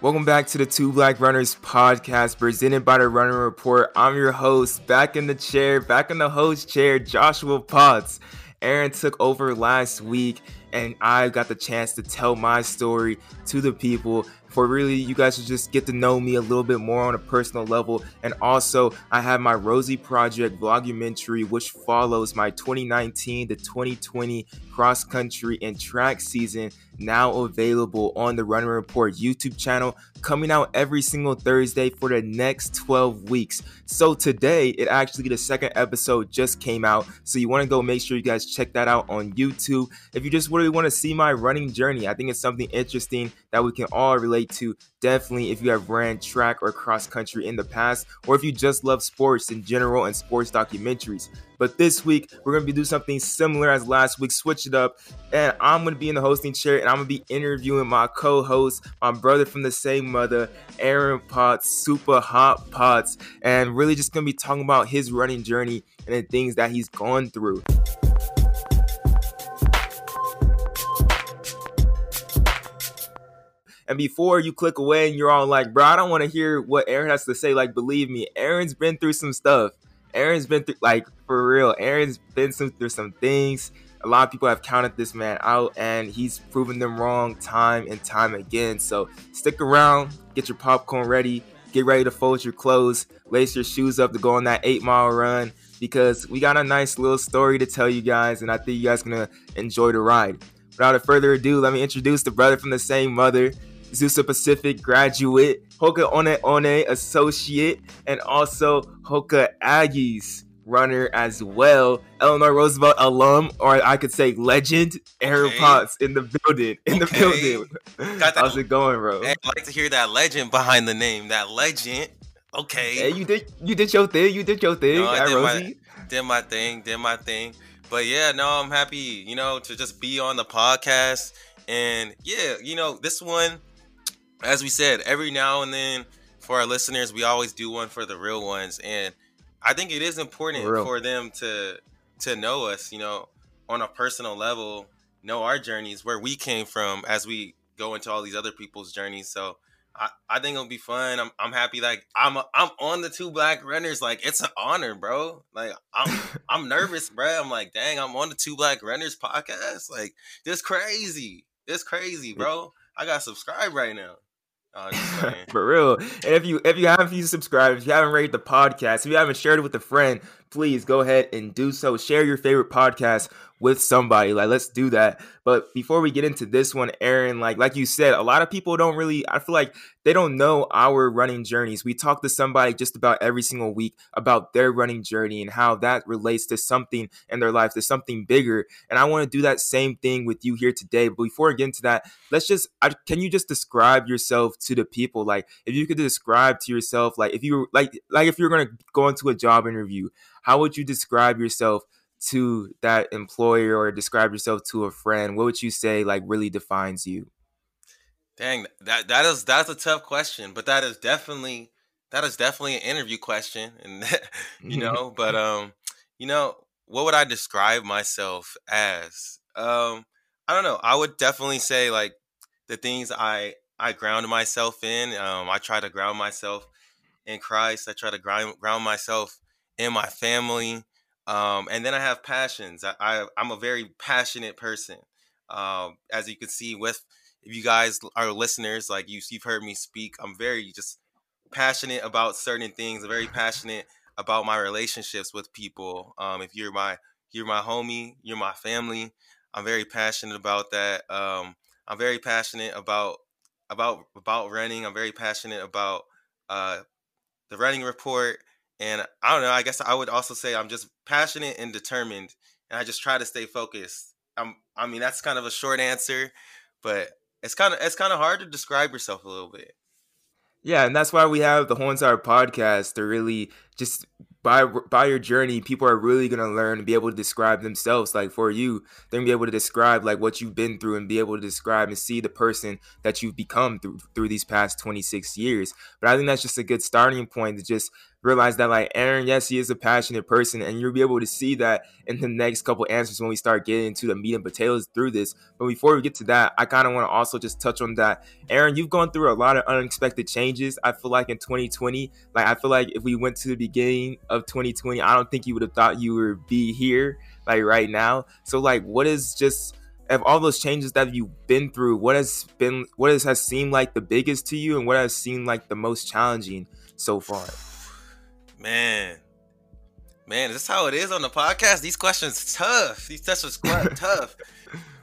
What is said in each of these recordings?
Welcome back to the Two Black Runners podcast presented by the Running Report. I'm your host, back in the chair, back in the host chair, Joshua Potts. Aaron took over last week, and I got the chance to tell my story to the people for really you guys should just get to know me a little bit more on a personal level. And also, I have my Rosie Project vlogumentary, which follows my 2019 to 2020 cross country and track season now available on the Running Report YouTube channel, coming out every single Thursday for the next 12 weeks. So today, it actually the second episode just came out. So you want to go make sure you guys check that out on YouTube. If you just really want to see my running journey, I think it's something interesting that we can all relate to. Definitely if you have ran track or cross country in the past, or if you just love sports in general and sports documentaries. But this week, we're going to be doing something similar as last week, switch it up. And I'm going to be in the hosting chair and I'm going to be interviewing my co host, my brother from the same mother, Aaron Potts, Super Hot Potts, and really just going to be talking about his running journey and the things that he's gone through. And before you click away and you're all like, bro, I don't want to hear what Aaron has to say. Like, believe me, Aaron's been through some stuff. Aaron's been through like for real. Aaron's been through some things. A lot of people have counted this man out, and he's proven them wrong time and time again. So stick around, get your popcorn ready, get ready to fold your clothes, lace your shoes up to go on that eight mile run because we got a nice little story to tell you guys, and I think you guys gonna enjoy the ride. Without further ado, let me introduce the brother from the same mother, Azusa Pacific graduate, Hoka One One associate, and also Hoka Aggies runner as well. Eleanor Roosevelt alum, or I could say legend, Aaron okay. Potts in the building. In okay. the building. Got that. How's it going, bro? Hey, I like to hear that legend behind the name. That legend. Okay. Hey, you did you did your thing. You did your thing. No, I did my, did my thing. Did my thing. But yeah, no, I'm happy, you know, to just be on the podcast. And yeah, you know, this one as we said, every now and then for our listeners, we always do one for the real ones, and I think it is important for, for them to to know us, you know, on a personal level, know our journeys, where we came from, as we go into all these other people's journeys. So I, I think it'll be fun. I'm I'm happy. Like I'm a, I'm on the two black runners. Like it's an honor, bro. Like I'm I'm nervous, bro. I'm like, dang, I'm on the two black runners podcast. Like this crazy. It's crazy, bro. I got subscribed right now. For real. And if you if you haven't if you subscribed, if you haven't rated the podcast, if you haven't shared it with a friend, please go ahead and do so. Share your favorite podcast with somebody. Like, let's do that. But before we get into this one, Aaron, like like you said, a lot of people don't really. I feel like they don't know our running journeys. We talk to somebody just about every single week about their running journey and how that relates to something in their life, to something bigger. And I want to do that same thing with you here today. But before we get into that, let's just can you just describe yourself to the people? Like, if you could describe to yourself, like if you like like if you're gonna go into a job interview how would you describe yourself to that employer or describe yourself to a friend? What would you say like really defines you? Dang, that that is that's a tough question, but that is definitely that is definitely an interview question, and you know, but um, you know, what would I describe myself as? Um, I don't know. I would definitely say like the things I I ground myself in. Um, I try to ground myself in Christ. I try to ground ground myself in my family. Um, and then I have passions. I, I am a very passionate person. Um, as you can see with if you guys are listeners, like you, you've heard me speak. I'm very just passionate about certain things. I'm very passionate about my relationships with people. Um, if you're my you're my homie, you're my family. I'm very passionate about that. Um, I'm very passionate about about about running. I'm very passionate about uh, the running report and I don't know. I guess I would also say I'm just passionate and determined, and I just try to stay focused. I'm. I mean, that's kind of a short answer, but it's kind of it's kind of hard to describe yourself a little bit. Yeah, and that's why we have the Whole Entire podcast to really just by by your journey, people are really gonna learn and be able to describe themselves. Like for you, they're gonna be able to describe like what you've been through and be able to describe and see the person that you've become through through these past 26 years. But I think that's just a good starting point to just realize that like Aaron, yes, he is a passionate person, and you'll be able to see that in the next couple answers when we start getting into the meat and potatoes through this. But before we get to that, I kind of want to also just touch on that. Aaron, you've gone through a lot of unexpected changes. I feel like in 2020, like I feel like if we went to the beginning of 2020, I don't think you would have thought you would be here like right now. So like, what is just of all those changes that you've been through, what has been what has, has seemed like the biggest to you, and what has seemed like the most challenging so far? Man, man, is this how it is on the podcast? These questions tough. These questions quite tough.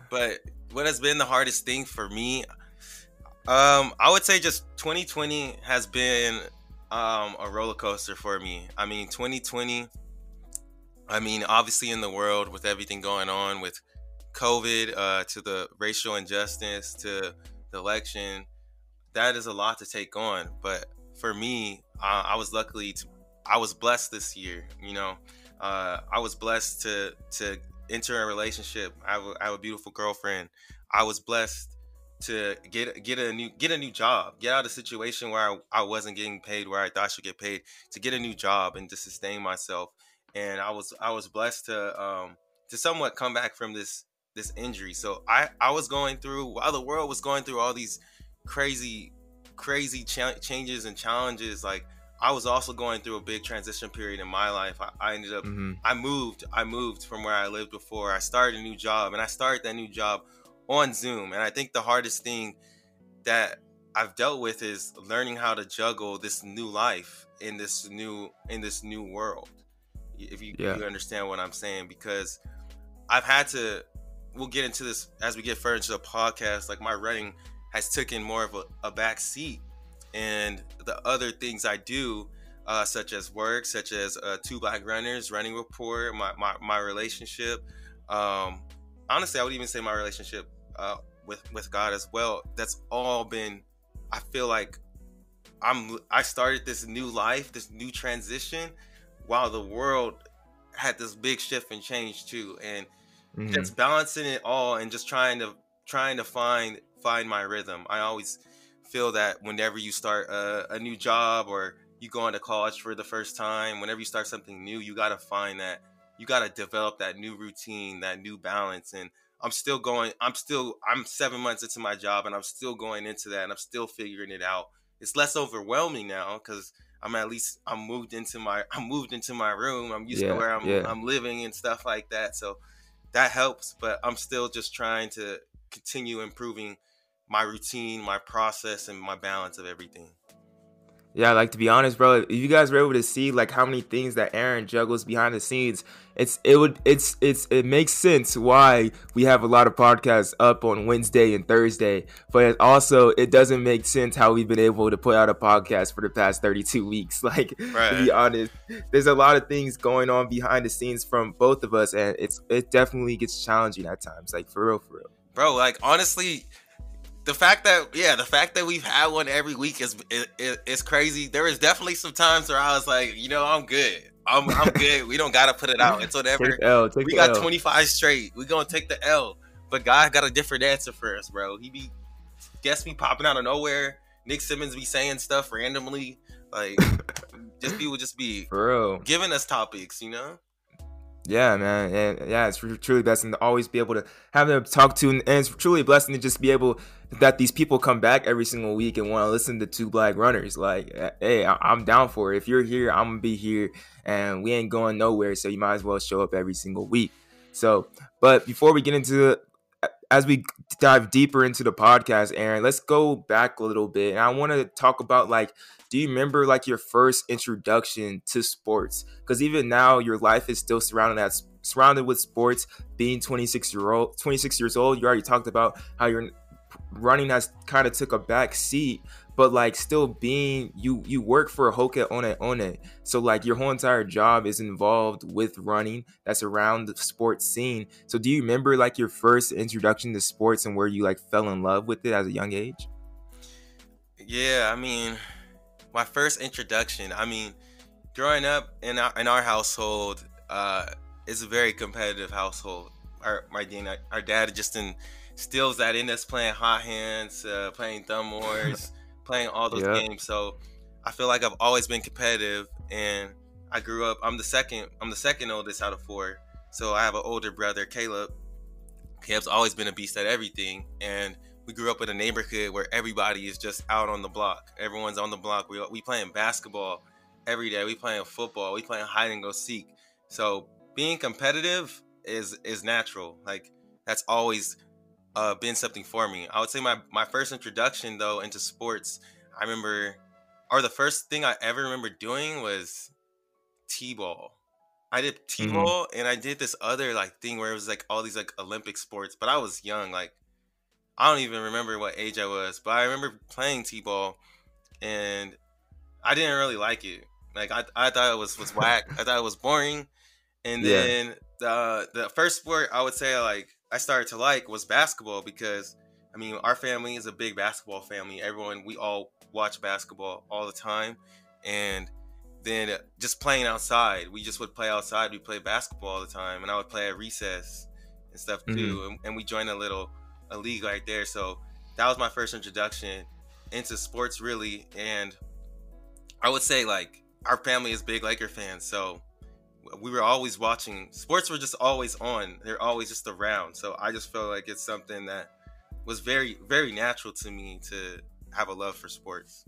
But what has been the hardest thing for me? Um, I would say just 2020 has been um, a roller coaster for me. I mean, 2020. I mean, obviously in the world with everything going on with COVID, uh, to the racial injustice, to the election, that is a lot to take on. But for me, uh, I was luckily to I was blessed this year. You know, uh, I was blessed to to enter a relationship. I have, a, I have a beautiful girlfriend. I was blessed to get get a new get a new job, get out of a situation where I, I wasn't getting paid where I thought I should get paid, to get a new job and to sustain myself. And I was I was blessed to um to somewhat come back from this this injury. So I I was going through while the world was going through all these crazy crazy ch- changes and challenges like I was also going through a big transition period in my life. I, I ended up, mm-hmm. I moved, I moved from where I lived before. I started a new job, and I started that new job on Zoom. And I think the hardest thing that I've dealt with is learning how to juggle this new life in this new in this new world. If you, yeah. you understand what I'm saying, because I've had to. We'll get into this as we get further into the podcast. Like my running has taken more of a, a back seat and the other things I do, uh, such as work, such as uh, two black runners, running report, my my, my relationship. Um, honestly, I would even say my relationship uh, with with God as well. That's all been. I feel like I'm. I started this new life, this new transition, while the world had this big shift and change too, and mm-hmm. just balancing it all and just trying to trying to find find my rhythm. I always feel that whenever you start a, a new job or you go into college for the first time, whenever you start something new, you got to find that you got to develop that new routine, that new balance. And I'm still going, I'm still, I'm seven months into my job and I'm still going into that and I'm still figuring it out. It's less overwhelming now because I'm at least I'm moved into my I'm moved into my room. I'm used yeah, to where I'm yeah. I'm living and stuff like that. So that helps, but I'm still just trying to continue improving my routine, my process, and my balance of everything. Yeah, like to be honest, bro, if you guys were able to see like how many things that Aaron juggles behind the scenes, it's it would it's it's it makes sense why we have a lot of podcasts up on Wednesday and Thursday. But also it doesn't make sense how we've been able to put out a podcast for the past 32 weeks. Like right. to be honest, there's a lot of things going on behind the scenes from both of us and it's it definitely gets challenging at times, like for real, for real. Bro, like honestly, the fact that yeah, the fact that we've had one every week is is, is crazy. There is definitely some times where I was like, you know, I'm good. I'm I'm good. We don't gotta put it out. It's whatever. L, we got L. 25 straight. We gonna take the L. But God got a different answer for us, bro. He be guess me popping out of nowhere. Nick Simmons be saying stuff randomly. Like just people just be real giving us topics, you know? Yeah, man, and yeah, it's truly blessing to always be able to have them talk to, and it's truly a blessing to just be able that these people come back every single week and want to listen to two black runners. Like, eh, hey, I'm down for it. If you're here, I'm gonna be here, and we ain't going nowhere. So you might as well show up every single week. So, but before we get into as we dive deeper into the podcast, Aaron, let's go back a little bit, and I want to talk about like do you remember like your first introduction to sports? Because even now, your life is still surrounded as surrounded with sports. Being 26 year old, 26 years old, you already talked about how your running has kind of took a back seat, but like still being you you work for Hoka One One, so like your whole entire job is involved with running. That's around the sports scene. So do you remember like your first introduction to sports and where you like fell in love with it as a young age? Yeah, I mean, my first introduction. I mean, growing up in our in our household, uh, it's a very competitive household. Our my our dad just instills that in us, playing hot hands, uh, playing thumb wars, playing all those games. So I feel like I've always been competitive, and I grew up. I'm the second. I'm the second oldest out of four. So I have an older brother, Caleb. Caleb's always been a beast at everything, and we grew up in a neighborhood where everybody is just out on the block. Everyone's on the block. We we playing basketball every day. We playing football. We playing hide and go seek. So being competitive is is natural. Like that's always uh, been something for me. I would say my my first introduction though into sports, I remember, or the first thing I ever remember doing was t-ball. I did mm-hmm. t-ball mm-hmm. and I did this other like thing where it was like all these like Olympic sports, but I was young, like I don't even remember what age I was, but I remember playing t-ball and I didn't really like it. Like I, I thought it was was whack. I thought it was boring. And then the the first sport I would say like I started to like was basketball because I mean our family is a big basketball family. Everyone we all watch basketball all the time, and then just playing outside, we just would play outside. We play basketball all the time, and I would play at recess and stuff too. Mm-hmm. And, and we joined a little a league right there. So that was my first introduction into sports really, and I would say like our family is big Laker fans, so we were always watching. Sports were just always on. They're always just around. So I just felt like it's something that was very, very natural to me to have a love for sports.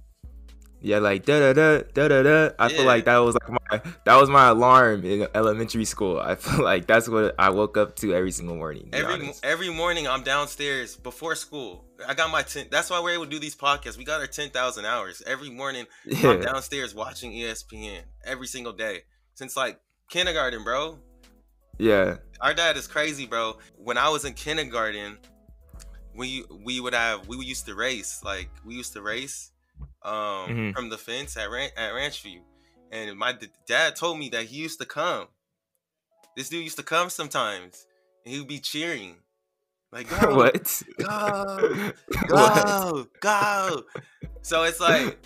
Yeah, like da da da da da da. I yeah. feel like that was like my that was my alarm in elementary school. I feel like that's what I woke up to every single morning. Every every morning, I'm downstairs before school. I got my ten. That's why we're able to do these podcasts. We got our ten thousand hours every morning. Yeah. I'm downstairs watching ESPN every single day since like kindergarten, bro. Yeah. Our dad is crazy, bro. When I was in kindergarten, we we would have we used to race. Like we used to race um mm-hmm. from the fence at Ran- at Ranch View. And my d- dad told me that he used to come. This dude used to come sometimes. And he would be cheering. Like go, what? Go, go, go. So it's like,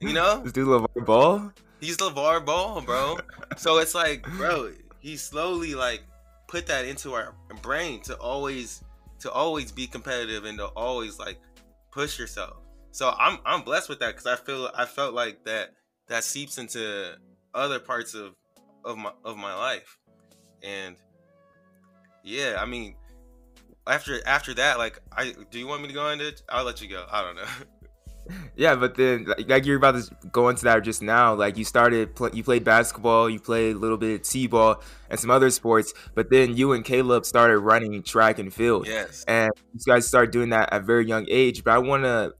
you know, this dude love ball. He's LaVar Ball, bro. so it's like, bro, he slowly like put that into our brain to always to always be competitive and to always like push yourself. So I'm I'm blessed with that because I feel I felt like that that seeps into other parts of of my of my life, and yeah, I mean, after after that, like, I do you want me to go into? I'll let you go. I don't know. yeah, but then like you're about to go into that just now. Like you started, you played basketball, you played a little bit t-ball and some other sports, but then you and Caleb started running track and field. Yes, and you guys started doing that at a very young age. But I want to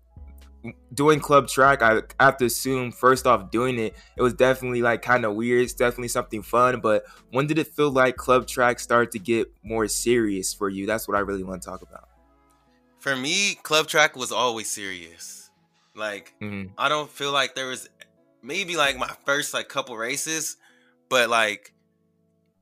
doing club track. I, I have to assume first off doing it, it was definitely like kind of weird. It's definitely something fun. But when did it feel like club track started to get more serious for you? That's what I really want to talk about. For me, club track was always serious like mm-hmm. I don't feel like there was maybe like my first like couple races, but like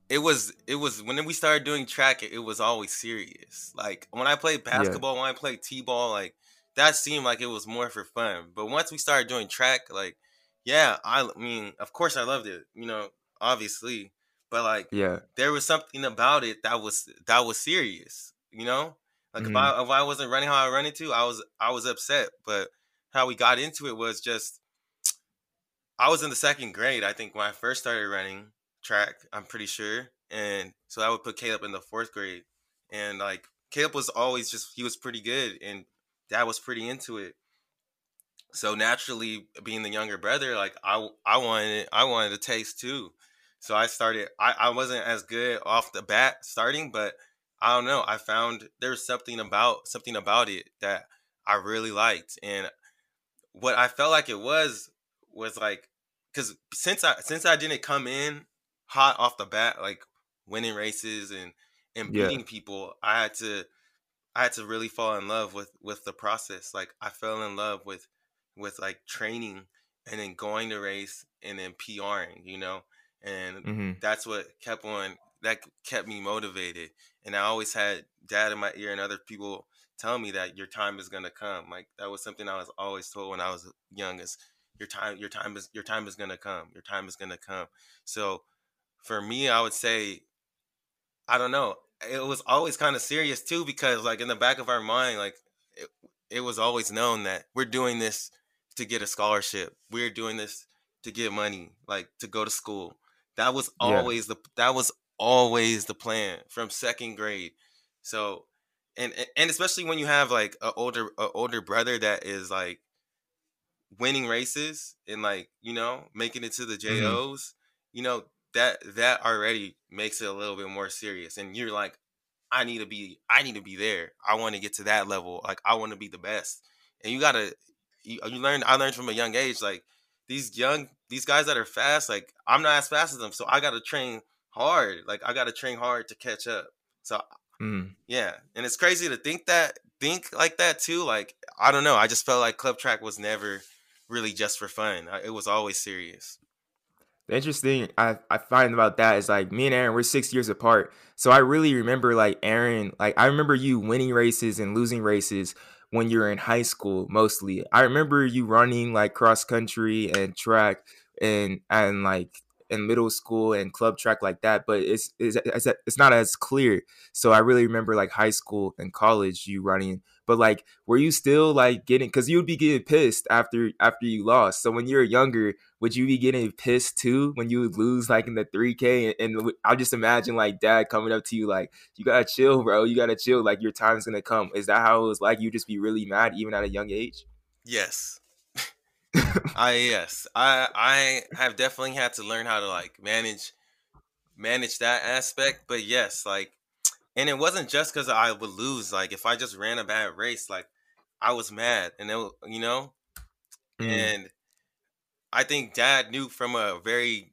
it was it was when we started doing track it, it was always serious. Like when I played basketball, yeah. when I played T-ball, like that seemed like it was more for fun. But once we started doing track, like yeah, I mean, of course I loved it, you know, obviously. But like yeah, there was something about it that was that was serious, you know? Like mm-hmm. if I if I wasn't running how I run into, I was I was upset. But how we got into it was just I was in the second grade, I think, when I first started running track, I'm pretty sure. And so I would put Caleb in the fourth grade. And like Caleb was always just he was pretty good and dad was pretty into it. So naturally being the younger brother, like I I wanted I wanted to taste too. So I started I, I wasn't as good off the bat starting, but I don't know. I found there was something about something about it that I really liked. And what I felt like it was was like because since I since I didn't come in hot off the bat, like winning races and and beating yeah. people, I had to I had to really fall in love with with the process. Like I fell in love with with like training and then going to race and then PRing, you know, and mm-hmm. that's what kept on that kept me motivated. And I always had dad in my ear and other people tell me that your time is gonna come. Like that was something I was always told when I was young is your time your time is your time is gonna come. Your time is gonna come. So for me I would say I don't know. It was always kind of serious too because like in the back of our mind, like it, it was always known that we're doing this to get a scholarship. We're doing this to get money, like to go to school. That was always yeah. the that was always the plan from second grade. So and and especially when you have like an older a older brother that is like winning races and like you know making it to the JOs, mm-hmm. you know that that already makes it a little bit more serious. And you're like, I need to be I need to be there. I want to get to that level. Like I want to be the best. And you gotta you, you learn I learned from a young age like these young these guys that are fast like I'm not as fast as them so I gotta train hard like I gotta train hard to catch up so mm. yeah and it's crazy to think that think like that too like I don't know I just felt like club track was never really just for fun it was always serious the interesting I, I find about that is like me and Aaron, we're six years apart. So I really remember like Aaron, like I remember you winning races and losing races when you're in high school mostly. I remember you running like cross country and track and and like in middle school and club track like that, but it's it's it's not as clear. So I really remember like high school and college you running, but like were you still like getting because you would be getting pissed after after you lost. So when you're younger, would you be getting pissed too when you would lose like in the 3K? And, and I'll just imagine like dad coming up to you like, you gotta chill, bro. You gotta chill. Like your time's gonna come. Is that how it was like? You just be really mad even at a young age? Yes. I yes, I I have definitely had to learn how to like manage manage that aspect. But yes, like, and it wasn't just because I would lose. Like, if I just ran a bad race, like, I was mad, and it, you know, mm. and I think Dad knew from a very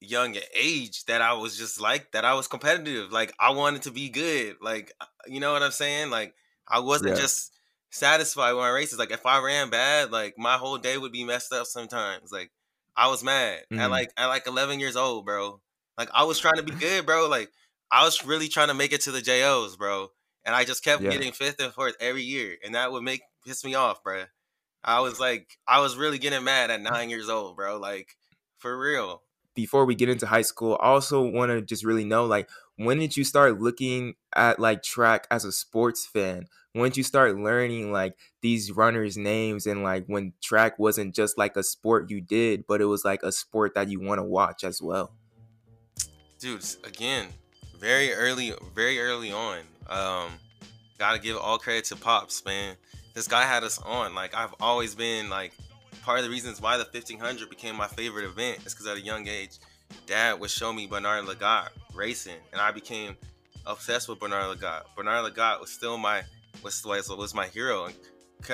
young age that I was just like that. I was competitive. Like, I wanted to be good. Like, uh, you know what I'm saying? Like, I wasn't yeah. just satisfied with my races. Like if I ran bad, like my whole day would be messed up sometimes. Like I was mad mm. at like at like 11 years old, bro. Like I was trying to be good, bro. Like I was really trying to make it to the JOs, bro. And I just kept yeah. getting fifth and fourth every year, and that would make piss me off, bro. I was like, I was really getting mad at nine years old, bro. Like for real. Before we get into high school, I also want to just really know, like, when did you start looking at like track as a sports fan? Did you start learning like these runners' names and like when track wasn't just like a sport you did, but it was like a sport that you want to watch as well? Dudes, again, very early, very early on. Um, gotta give all credit to Pops, man. This guy had us on. Like I've always been like part of the reasons why the 1500 became my favorite event is because at a young age, Dad would show me Bernard Lagat racing, and I became obsessed with Bernard Lagat. Bernard Lagat was still my was was, was my hero, and,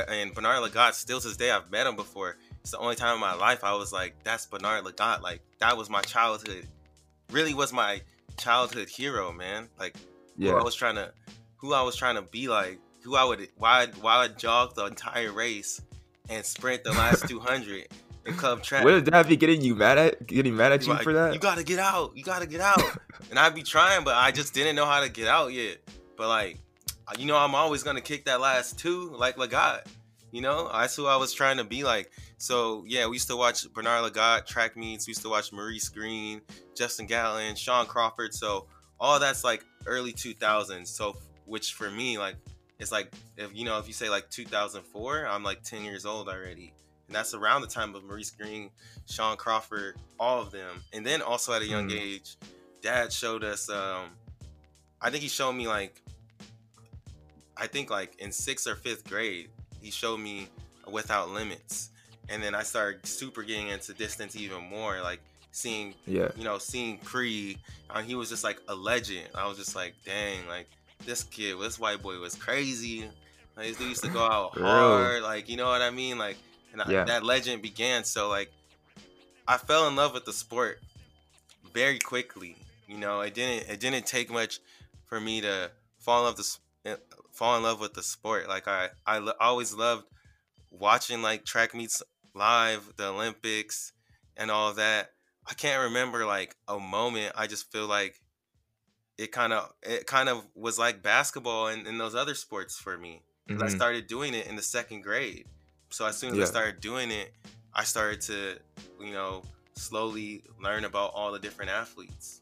and Bernard Lagat still to this day I've met him before. It's the only time in my life I was like, that's Bernard Lagat. Like that was my childhood. Really was my childhood hero, man. Like yeah. who I was trying to who I was trying to be like, who I would why why I jog the entire race and sprint the last 200 in club track. What did that be getting you mad at? Getting mad at you like, for that? You gotta get out. You gotta get out. and I'd be trying, but I just didn't know how to get out yet. But like, you know, I'm always gonna kick that last two like Lagat. You know, that's who I was trying to be like. So yeah, we used to watch Bernard Lagat track meets. We used to watch Maurice Greene, Justin Gatlin, Sean Crawford. So all that's like early 2000s. So which for me like it's like if you know if you say like 2004, I'm like 10 years old already and that's around the time of Maurice Greene, Sean Crawford, all of them. And then also at a young mm. age, Dad showed us. Um, I think he showed me like, I think like in sixth or fifth grade, he showed me Without Limits, and then I started super getting into distance even more, like seeing, yeah, you know, seeing Pre, and uh, he was just like a legend. I was just like, dang, like this kid, this white boy was crazy. Like, this dude used to go out hard, like you know what I mean, like and yeah. I, that legend began. So like, I fell in love with the sport very quickly. You know, it didn't it didn't take much for me to fall in love the fall in love with the sport. Like I I l- always loved watching like track meets live, the Olympics, and all that. I can't remember like a moment. I just feel like it kind of it kind of was like basketball and, and those other sports for me. Mm-hmm. I started doing it in the second grade. So as soon as yeah. I started doing it, I started to, you know, slowly learn about all the different athletes.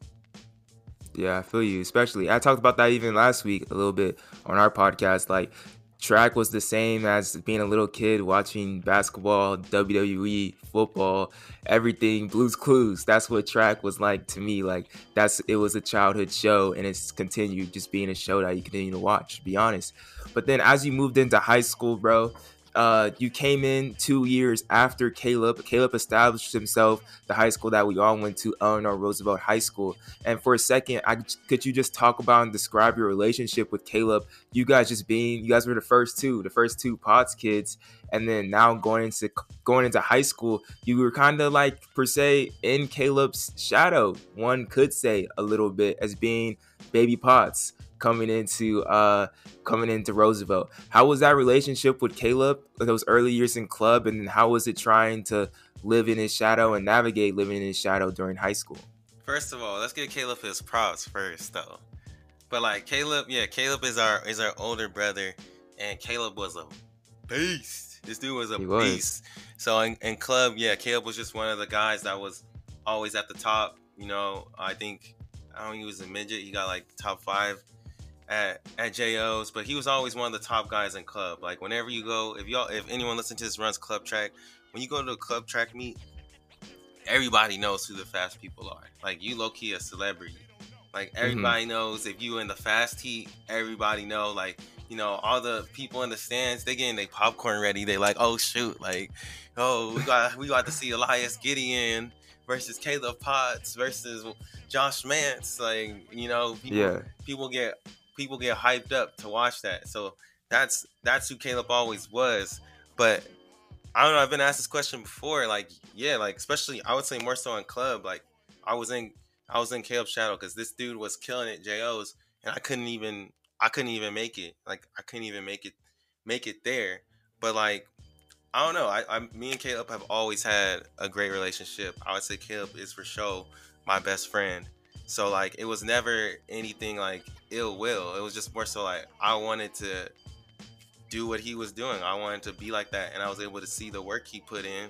Yeah, I feel you. Especially, I talked about that even last week a little bit on our podcast. Like, track was the same as being a little kid watching basketball, WWE, football, everything, Blues Clues. That's what track was like to me. Like that's it was a childhood show and it's continued just being a show that you continue to watch, to be honest. But then as you moved into high school, bro, uh, you came in two years after Caleb. Caleb established himself, the high school that we all went to, Eleanor Roosevelt High School. And for a second, I, could you just talk about and describe your relationship with Caleb? You guys just being, you guys were the first two, the first two Potts kids, and then now going into going into high school, you were kind of like per se in Caleb's shadow. One could say a little bit as being baby Potts coming into uh coming into Roosevelt. How was that relationship with Caleb those early years in club and how was it trying to live in his shadow and navigate living in his shadow during high school? First of all, let's give Caleb his props first though. But like Caleb, yeah, Caleb is our is our older brother and Caleb was a beast. This dude was a he beast. Was. So in, in club, yeah, Caleb was just one of the guys that was always at the top. You know, I think I don't think he was a midget. He got like top five at at JO's, but he was always one of the top guys in club. Like whenever you go, if y'all if anyone listens to this runs club track, when you go to a club track meet, everybody knows who the fast people are. Like you low key a celebrity. Like mm-hmm. everybody mm-hmm. knows if you in the fast heat, everybody know like you know all the people in the stands they getting their popcorn ready. They like oh shoot like oh we got we got to see Elias Gideon versus Caleb Potts versus Josh Mance. Like you know people, yeah. people get people get hyped up to watch that. So that's that's who Caleb always was. But I don't know. I've been asked this question before. Like, yeah, like especially I would say more so in club. Like, I was in I was in Caleb's shadow because this dude was killing it JOs, and I couldn't even I couldn't even make it. Like, I couldn't even make it make it there. But like, I don't know. I, I me and Caleb have always had a great relationship. I would say Caleb is for sure my best friend. So like it was never anything like ill will. It was just more so like I wanted to do what he was doing. I wanted to be like that, and I was able to see the work he put in.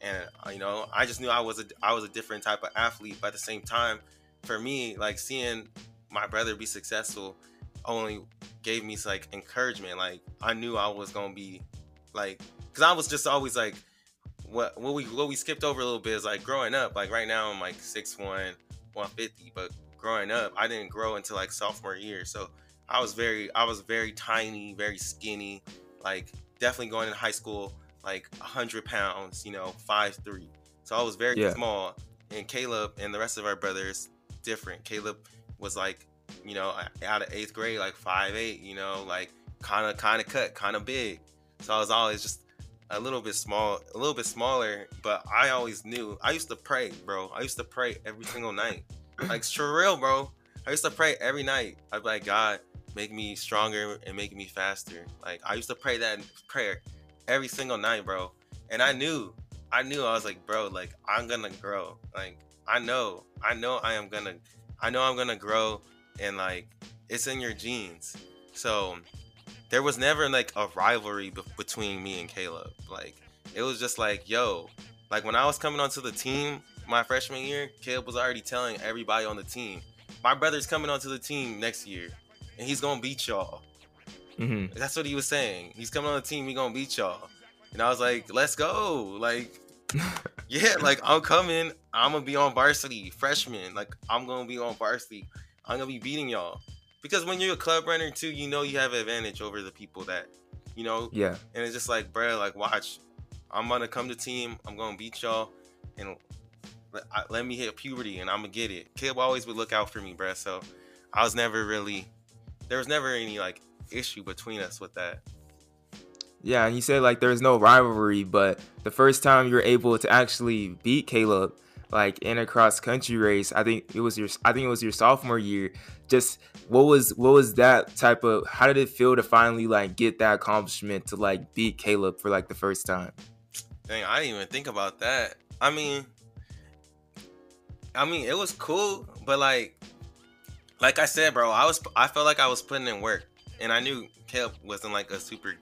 And uh, you know, I just knew I was a I was a different type of athlete. But at the same time, for me, like seeing my brother be successful only gave me like encouragement. Like I knew I was gonna be like, because I was just always like, what what we what we skipped over a little bit is like growing up. Like right now, I'm like six one 150, but growing up, I didn't grow until like sophomore year. So I was very, I was very tiny, very skinny, like definitely going in high school, like 100 pounds, you know, five three. So I was very yeah. small. And Caleb and the rest of our brothers, different. Caleb was like, you know, out of eighth grade, like five eight, you know, like kind of, kind of cut, kind of big. So I was always just a little bit small, a little bit smaller, but I always knew. I used to pray, bro. I used to pray every single night. Like for real, bro. I used to pray every night. I'd be like, God, make me stronger and make me faster. Like I used to pray that prayer every single night, bro. And I knew, I knew I was like, bro, like I'm gonna grow. Like I know, I know I am gonna, I know I'm gonna grow, and like it's in your genes. So there was never like a rivalry be- between me and Caleb. Like it was just like, yo, like when I was coming onto the team my freshman year, Caleb was already telling everybody on the team, my brother's coming onto the team next year, and he's gonna beat y'all. Mm-hmm. That's what he was saying. He's coming on the team, he gonna beat y'all. And I was like, let's go. Like, yeah, like I'm coming. I'm gonna be on varsity, freshman. Like I'm gonna be on varsity. I'm gonna be beating y'all because when you're a club runner too, you know you have an advantage over the people that, you know. Yeah. And it's just like, bro, like watch, I'm gonna come to team. I'm gonna beat y'all, and let, let me hit puberty, and I'm gonna get it. Kid always would look out for me, bro. So I was never really, there was never any like issue between us with that. Yeah, and you said like there's no rivalry, but the first time you're able to actually beat Caleb, like in a cross country race. I think it was your I think it was your sophomore year. Just what was what was that type of how did it feel to finally like get that accomplishment to like beat Caleb for like the first time? Dang, I didn't even think about that. I mean I mean it was cool, but like like I said, bro, I was I felt like I was putting in work. And I knew Caleb wasn't like a super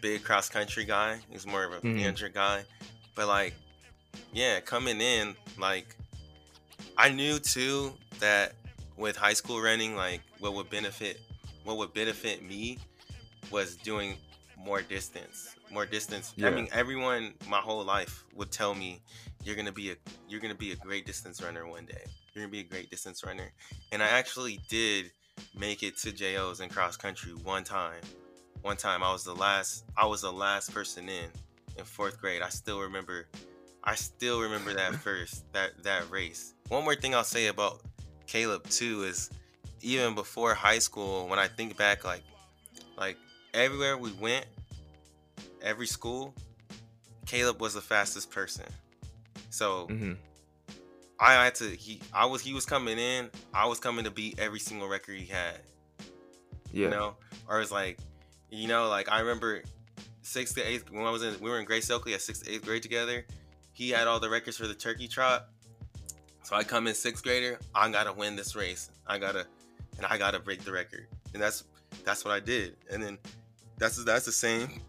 big cross country guy. He's more of a mm-hmm. guy. But like yeah, coming in, like I knew too that with high school running, like what would benefit what would benefit me was doing more distance, more distance. Yeah. I mean, everyone my whole life would tell me, "You're gonna be a you're gonna be a great distance runner one day. You're gonna be a great distance runner." And I actually did make it to JOs in cross country one time. One time, I was the last. I was the last person in in fourth grade. I still remember. I still remember that first that that race. One more thing I'll say about Caleb too is even before high school, when I think back, like like everywhere we went, every school, Caleb was the fastest person. So hmm I had to he I was he was coming in, I was coming to beat every single record he had. Yeah. You know? Or it's like, you know, like I remember sixth to eighth when I was in we were in Grace Oakley at sixth to eighth grade together. He had all the records for the turkey trot. So I come in sixth grader, I gotta win this race. I gotta and I gotta break the record. And that's that's what I did. And then that's that's the same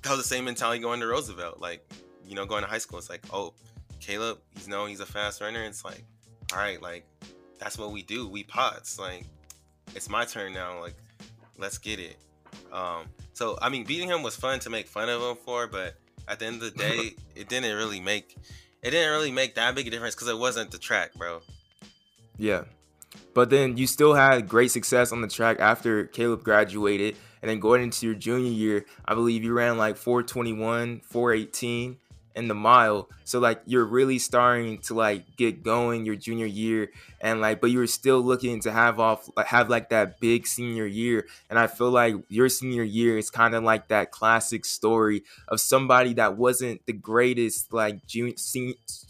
that was the same mentality going to Roosevelt. Like, you know, going to high school. It's like, oh, Caleb, he's known he's a fast runner. It's like, all right, like that's what we do. We pots. Like, it's my turn now. Like, let's get it. Um, so I mean, beating him was fun to make fun of him for, but at the end of the day, it didn't really make it didn't really make that big a difference because it wasn't the track, bro. Yeah. But then you still had great success on the track after Caleb graduated. And then going into your junior year, I believe you ran like 421, 418 in the mile. So like you're really starting to like get going your junior year and like but you're still looking to have off have like that big senior year. And I feel like your senior year is kind of like that classic story of somebody that wasn't the greatest like junior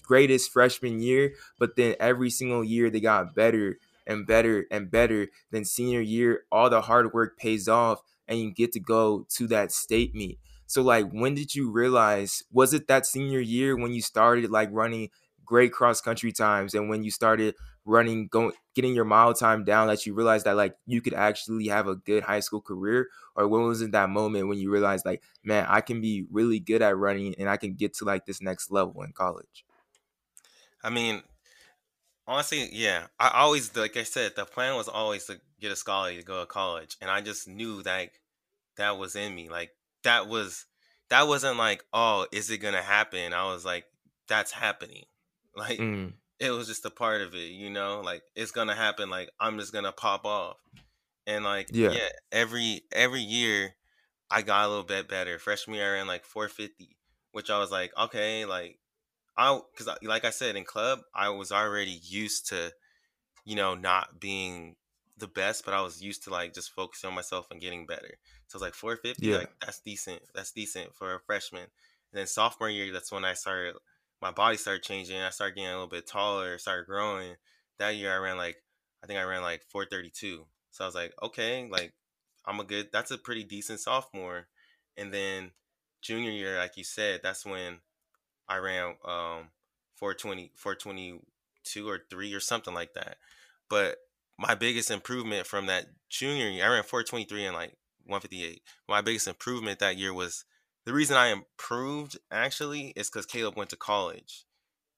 greatest freshman year, but then every single year they got better and better and better. Then senior year, all the hard work pays off and you get to go to that state meet. So like when did you realize was it that senior year when you started like running great cross country times and when you started running going getting your mile time down that you realized that like you could actually have a good high school career or when was it that moment when you realized like man I can be really good at running and I can get to like this next level in college? I mean, honestly, yeah. I always like I said, the plan was always to get a scholarship to go to college, and I just knew that that was in me. Like that was that wasn't like, oh, is it gonna happen? I was like, that's happening. Like Mm, it was just a part of it, you know. Like it's gonna happen. Like I'm just gonna pop off, and like yeah. yeah, every every year I got a little bit better. Freshman year I ran like 450, which I was like, okay, like I because like I said in club, I was already used to, you know, not being the best, but I was used to like just focusing on myself and getting better. So it's like 450, Yeah. like that's decent. That's decent for a freshman. And then sophomore year, that's when I started. My body started changing. I started getting a little bit taller. Started growing. That year, I ran like I think I ran like 432. So I was like, okay, like I'm a good. That's a pretty decent sophomore. And then junior year, like you said, that's when I ran um 420 422 or 3 or something like that. But my biggest improvement from that junior year, I ran 423 and like 158. My biggest improvement that year was the reason I improved actually is because Caleb went to college.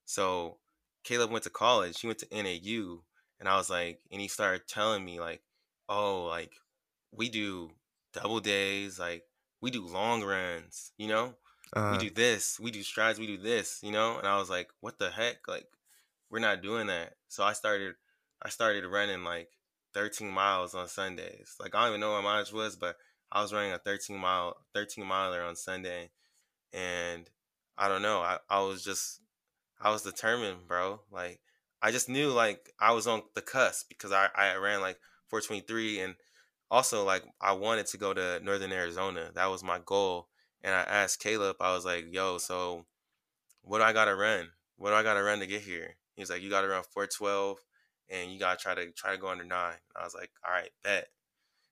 So Caleb went to college. He went to NAU, and I was like, and he started telling me like, oh, like we do double days, like we do long runs, you know we Uh, do this, we do strides, we do this, you know? And I was like, what the heck? Like, we're not doing that. So I started I started running like 13 miles on Sundays. Like I don't even know what my mileage was, but I was running a 13 mile 13 miler on Sunday. And I don't know. I, I was just I was determined, bro. Like I just knew like I was on the cusp because I, I ran like 423 and also like I wanted to go to Northern Arizona. That was my goal and I asked Caleb, I was like, yo, so what do I gotta run? What do I gotta run to get here? He's like, you gotta run 412 and you gotta try to try to go under nine. I was like, all right, bet.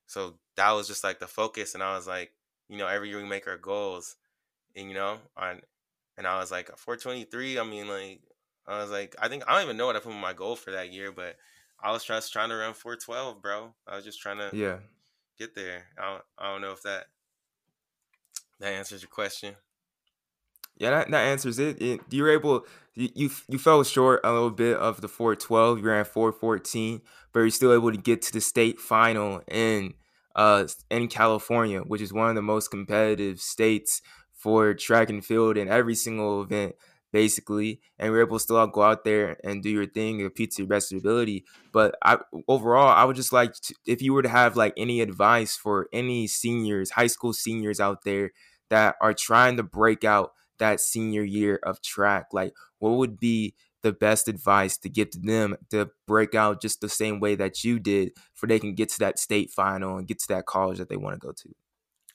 So that was just like the focus and I was like, you know, every year we make our goals and you know, on and I was like 423, I mean like I was like, I think I don't even know what I put in my goal for that year, but I was just trying to run 412, bro. I was just trying to yeah. get there. I don't, I don't know if that that answers your question. Yeah, that, that answers it. it. You were able, you, you fell short a little bit of the 412. You ran 414, but you're still able to get to the state final in uh, in California, which is one of the most competitive states for track and field in every single event basically, and you're able to still go out there and do your thing compete to your best ability. But I overall, I would just like to, if you were to have like any advice for any seniors, high school seniors out there that are trying to break out that senior year of track, like what would be the best advice to give to them to break out just the same way that you did for they can get to that state final and get to that college that they want to go to?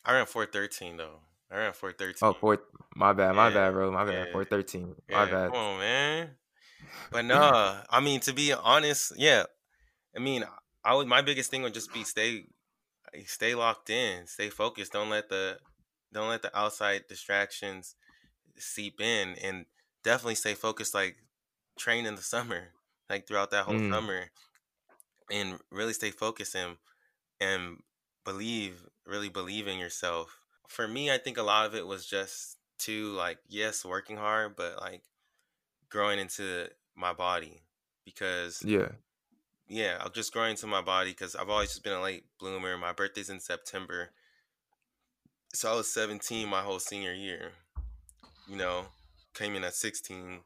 I ran 413 though. I ran 413. Oh, four. My bad. My bad, bro. My bad. Yeah. 413. My yeah, bad. Come on, man. But no, I mean to be honest, yeah. I mean, I would. My biggest thing would just be stay, stay locked in, stay focused. Don't let the, don't let the outside distractions seep in, and definitely stay focused. Like train in the summer, like throughout that whole mm. summer, and really stay focused and and believe, really believe in yourself for me, I think a lot of it was just to like, yes, working hard, but like growing into my body because yeah, yeah, I'm just growing into my body because I've always just been a late bloomer. My birthday's in September, so I was 17 my whole senior year. You know, came in at 16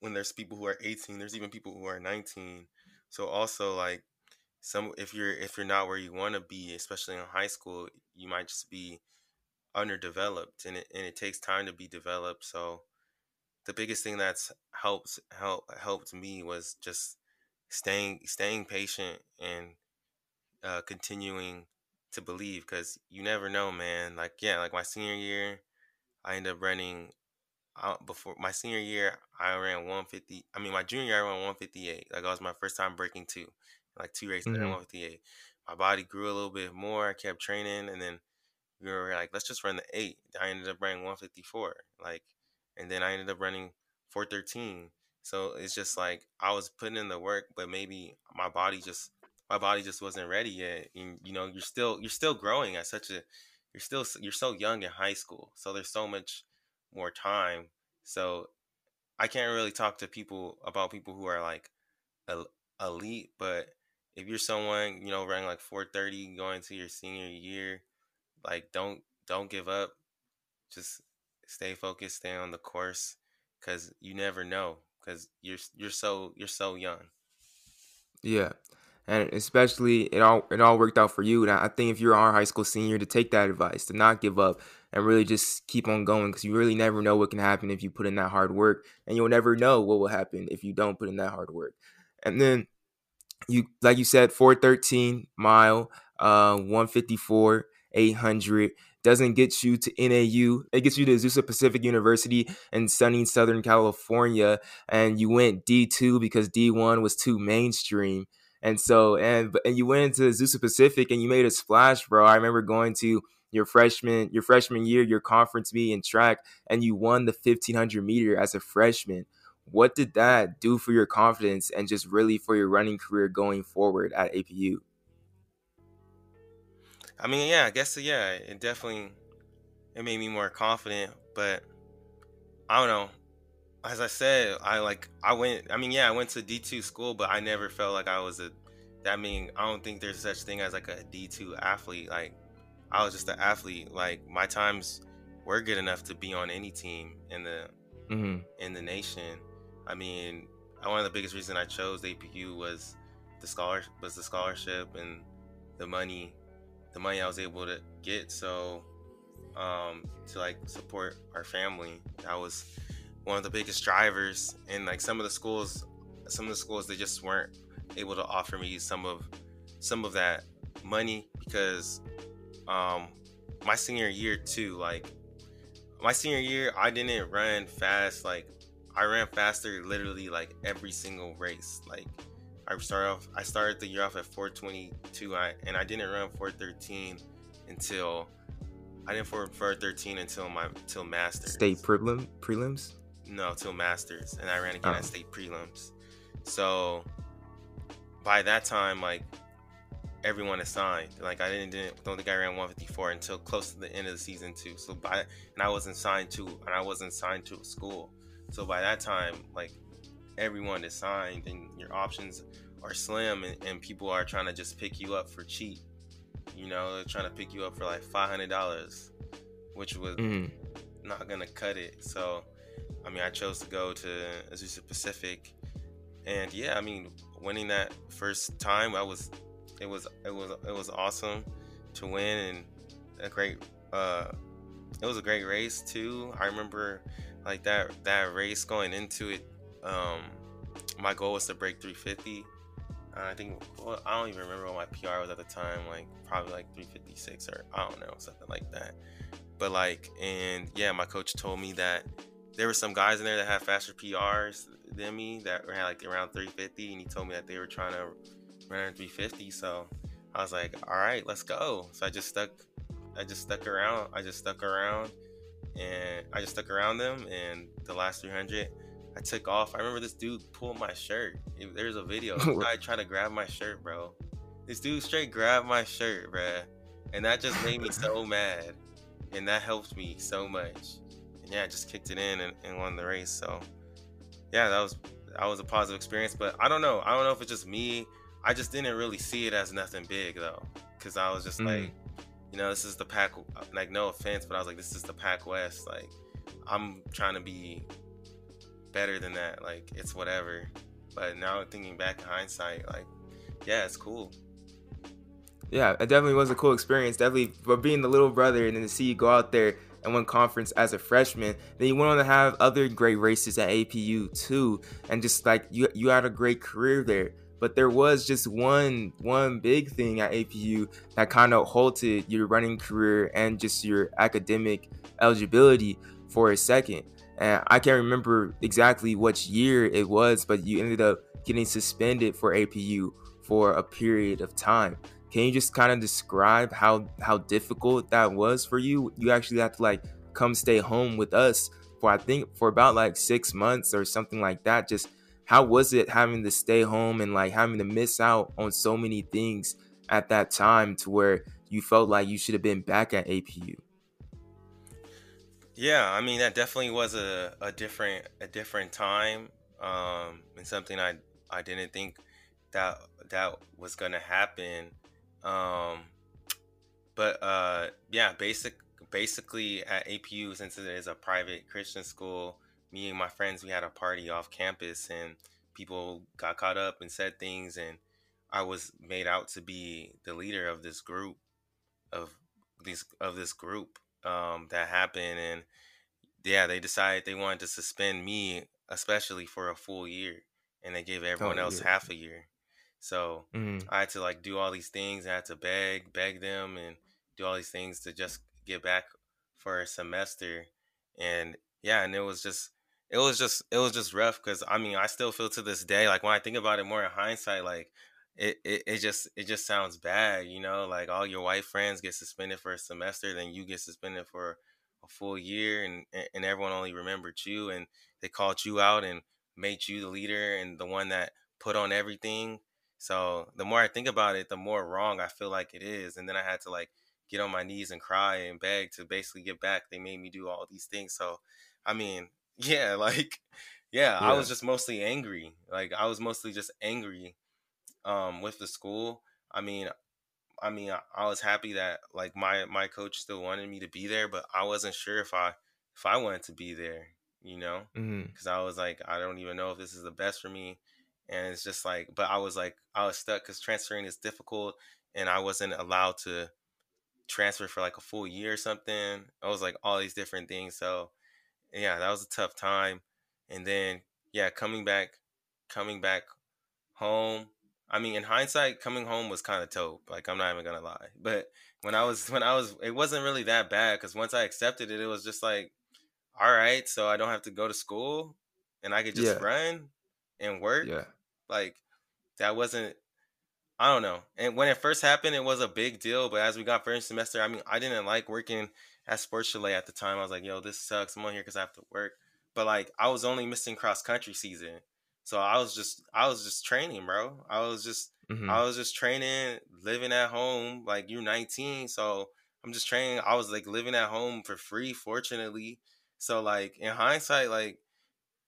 when there's people who are 18. There's even people who are 19. So also like some if you're if you're not where you want to be, especially in high school, you might just be underdeveloped and it, and it takes time to be developed so the biggest thing that's helped help helped me was just staying staying patient and uh, continuing to believe because you never know man like yeah like my senior year i ended up running before my senior year i ran 150 i mean my junior year i ran 158 like that was my first time breaking two like two races mm-hmm. 158 my body grew a little bit more i kept training and then we were like, let's just run the eight. I ended up running 154. Like, and then I ended up running 413. So it's just like I was putting in the work, but maybe my body just my body just wasn't ready yet. And you know, you're still you're still growing at such a you're still you're so young in high school. So there's so much more time. So I can't really talk to people about people who are like elite, but if you're someone, you know, running like 430 going to your senior year, like don't don't give up. Just stay focused, stay on the course cuz you never know cuz you're you're so you're so young. Yeah. And especially it all it all worked out for you. And I think if you're our high school senior to take that advice, to not give up and really just keep on going because you really never know what can happen if you put in that hard work and you'll never know what will happen if you don't put in that hard work. And then you like you said 413 mile uh 154 800 doesn't get you to NAU. It gets you to Azusa Pacific University in sunny Southern California. And you went D2 because D1 was too mainstream. And so, and, and you went into Azusa Pacific and you made a splash, bro. I remember going to your freshman, your freshman year, your conference meet in track, and you won the 1500 meter as a freshman. What did that do for your confidence and just really for your running career going forward at APU? I mean, yeah, I guess yeah, it definitely it made me more confident, but I don't know. As I said, I like I went. I mean, yeah, I went to D two school, but I never felt like I was a I mean, I don't think there's such thing as like a D two athlete. Like, I was just an athlete. Like my times were good enough to be on any team in the mm-hmm. in the nation. I mean, one of the biggest reasons I chose APU was the scholar was the scholarship and the money the money I was able to get. So um, to like support our family, that was one of the biggest drivers. And like some of the schools, some of the schools they just weren't able to offer me some of some of that money because um, my senior year too, like my senior year, I didn't run fast. Like I ran faster literally like every single race. Like I started off. I started the year off at 422, I, and I didn't run 413 until I didn't for 413 until my till masters. State prelim prelims. No, till masters, and I ran again oh. at state prelims. So by that time, like everyone is signed. Like I didn't, didn't don't think I ran 154 until close to the end of the season too. So by and I wasn't signed to and I wasn't signed to a school. So by that time, like everyone is signed and your options are slim and, and people are trying to just pick you up for cheap You know, they're trying to pick you up for like five hundred dollars, which was mm. not gonna cut it. So, I mean, I chose to go to Azusa Pacific, and yeah, I mean, winning that first time, I was, it was, it was, it was awesome to win and a great, uh, it was a great race too. I remember like that that race going into it. Um, my goal was to break 350 I think well, I don't even remember what my PR was at the time, like probably like 356 or I don't know, something like that. But like, and yeah, my coach told me that there were some guys in there that had faster PRs than me that were like around 350, and he told me that they were trying to run 350. So I was like, all right, let's go. So I just stuck, I just stuck around. I just stuck around, and I just stuck around them. And the last 300, I took off. I remember this dude pulled my shirt. There's a video. I tried to grab my shirt, bro. This dude straight grabbed my shirt, bruh. And that just made me so mad. And that helped me so much. And yeah, I just kicked it in and, and won the race. So yeah, that was that was a positive experience. But I don't know. I don't know if it's just me. I just didn't really see it as nothing big though. Cause I was just mm. like, you know, this is the pack like no offense, but I was like, this is the PacWest. Like I'm trying to be better than that. Like it's whatever. But now thinking back in hindsight, like yeah, it's cool. Yeah, it definitely was a cool experience. Definitely, but being the little brother and then to see you go out there and win conference as a freshman, then you went on to have other great races at APU too, and just like you, you had a great career there. But there was just one one big thing at APU that kind of halted your running career and just your academic eligibility for a second. And I can't remember exactly which year it was, but you ended up getting suspended for APU for a period of time. Can you just kind of describe how how difficult that was for you? You actually had to like come stay home with us for I think for about like 6 months or something like that. Just how was it having to stay home and like having to miss out on so many things at that time to where you felt like you should have been back at APU? Yeah, I mean that definitely was a, a different a different time, um, and something I I didn't think that that was gonna happen. Um, but uh, yeah, basic basically at APU since it is a private Christian school, me and my friends we had a party off campus and people got caught up and said things and I was made out to be the leader of this group of these of this group um, that happened, and yeah, they decided they wanted to suspend me, especially for a full year, and they gave everyone oh, else yeah. half a year. So mm-hmm. I had to like do all these things. I had to beg, beg them, and do all these things to just get back for a semester. And yeah, and it was just, it was just, it was just rough because I mean, I still feel to this day like when I think about it more in hindsight, like it, it, it just it just sounds bad, you know, like all your white friends get suspended for a semester, then you get suspended for a full year and and everyone only remembered you and they called you out and made you the leader and the one that put on everything. So the more I think about it, the more wrong I feel like it is. And then I had to like get on my knees and cry and beg to basically get back. They made me do all these things. So I mean, yeah, like yeah, yeah. I was just mostly angry. Like I was mostly just angry um, with the school. I mean, I mean, I, I, was happy that like my my coach still wanted me to be there, but I wasn't sure if I if I wanted to be there, you know, because mm-hmm. I was like, I don't even know if this is the best for me, and it's just like, but I was like, I was stuck because transferring is difficult, and I wasn't allowed to transfer for like a full year or something. I was like all these different things, so yeah, that was a tough time, and then yeah, coming back, coming back home I mean, in hindsight, coming home was kind of dope. Like I'm not even gonna lie, but when I was when I was, it wasn't really that bad because once I accepted it, it was just like, all right, so I don't have to go to school and I could just yeah. run and work. Yeah, like that wasn't. I don't know. And when it first happened, it was a big deal. But as we got first semester, I mean, I didn't like working at Sports Chalet at the time. I was like, yo, this sucks. I'm on here because I have to work. But like, I was only missing cross country season. So I was just I was just training, bro. I was just mm-hmm. I was just training, living at home. Like you're 19, so I'm just training. I was like living at home for free, fortunately. So like in hindsight, like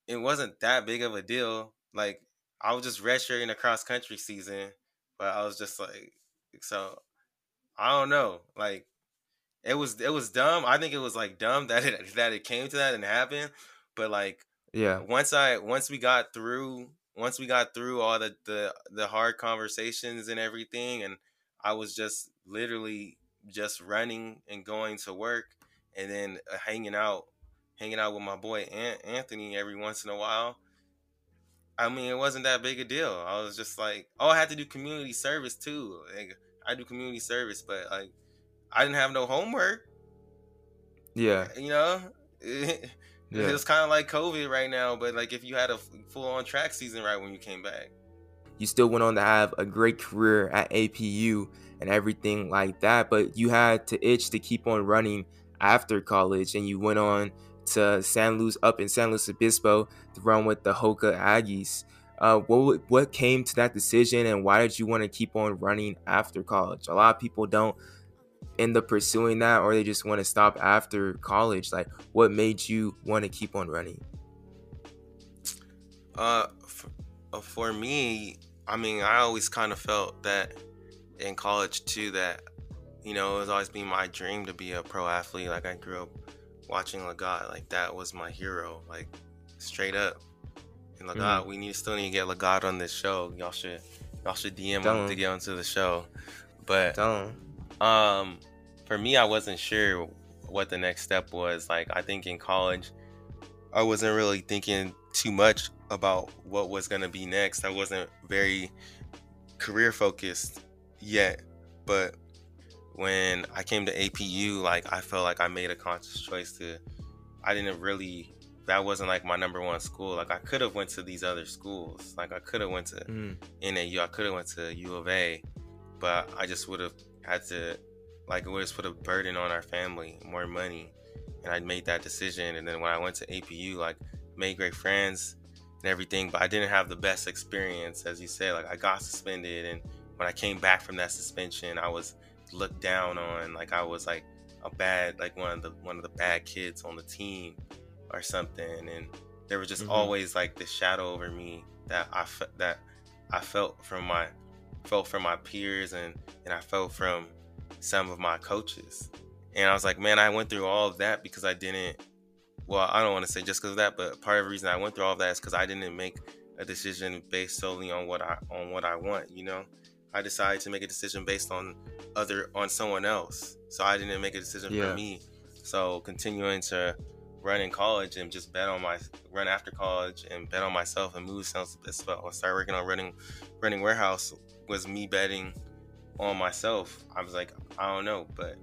it wasn't that big of a deal. Like I was just redshirting a cross country season, but I was just like so I don't know. Like it was it was dumb. I think it was like dumb that it that it came to that and happened. But like yeah, once I once we got through once we got through all the the the hard conversations and everything, and I was just literally just running and going to work, and then uh, hanging out hanging out with my boy Anthony every once in a while. I mean, it wasn't that big a deal. I was just like, oh, I had to do community service too. Like, I do community service, but like, I didn't have no homework. Yeah, you know, it, yeah. was kind of like COVID right now. But like, if you had a full on track season right when you came back, you still went on to have a great career at APU and everything like that. But you had to itch to keep on running after college, and you went on to San Luis up in San Luis Obispo to run with the Hoka Aggies. Uh, what what came to that decision, and why did you want to keep on running after college? A lot of people don't end up pursuing that, or they just want to stop after college. Like, what made you want to keep on running? Uh, for, uh, for me, I mean, I always kind of felt that in college too that you know it was always been my dream to be a pro athlete. Like I grew up watching Lagat. Like that was my hero. Like straight up. And Lagat, mm. we need still need to get Lagat on this show. Y'all should y'all should DM Don't. him to get onto the show. But Don't. um for me I wasn't sure what the next step was. Like I think in college I wasn't really thinking too much about what was gonna be next. I wasn't very career focused yet. But when I came to APU, like I felt like I made a conscious choice to. I didn't really. That wasn't like my number one school. Like I could have went to these other schools. Like I could have went to mm. NAU. I could have went to U of A, but I just would have had to. Like it would have put a burden on our family, more money, and I made that decision. And then when I went to APU, like made great friends and everything, but I didn't have the best experience, as you said. Like I got suspended, and when I came back from that suspension, I was looked down on like I was like a bad like one of the one of the bad kids on the team or something and there was just mm-hmm. always like this shadow over me that I fe- that I felt from my felt from my peers and and I felt from some of my coaches and I was like man I went through all of that because I didn't well I don't want to say just because of that but part of the reason I went through all of that is because I didn't make a decision based solely on what I on what I want you know I decided to make a decision based on other on someone else. So I didn't make a decision yeah. for me. So continuing to run in college and just bet on my run after college and bet on myself and move sounds. I started working on running running warehouse was me betting on myself. I was like, I don't know, but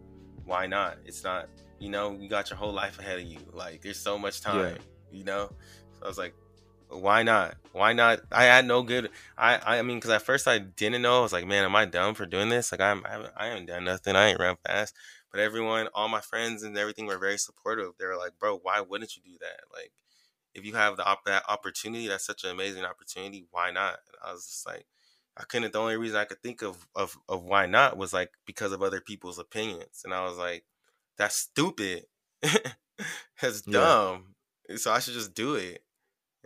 why not? It's not, you know, you got your whole life ahead of you. Like there's so much time, yeah. you know? So I was like, why not? Why not? I had no good. I I mean, because at first I didn't know. I was like, man, am I dumb for doing this? Like I'm I haven't, I haven't done nothing. I ain't run fast. But everyone, all my friends and everything were very supportive. They were like, bro, why wouldn't you do that? Like, if you have the op- that opportunity, that's such an amazing opportunity. Why not? And I was just like, I couldn't. The only reason I could think of of of why not was like because of other people's opinions, and I was like, that's stupid. that's dumb. Yeah. So I should just do it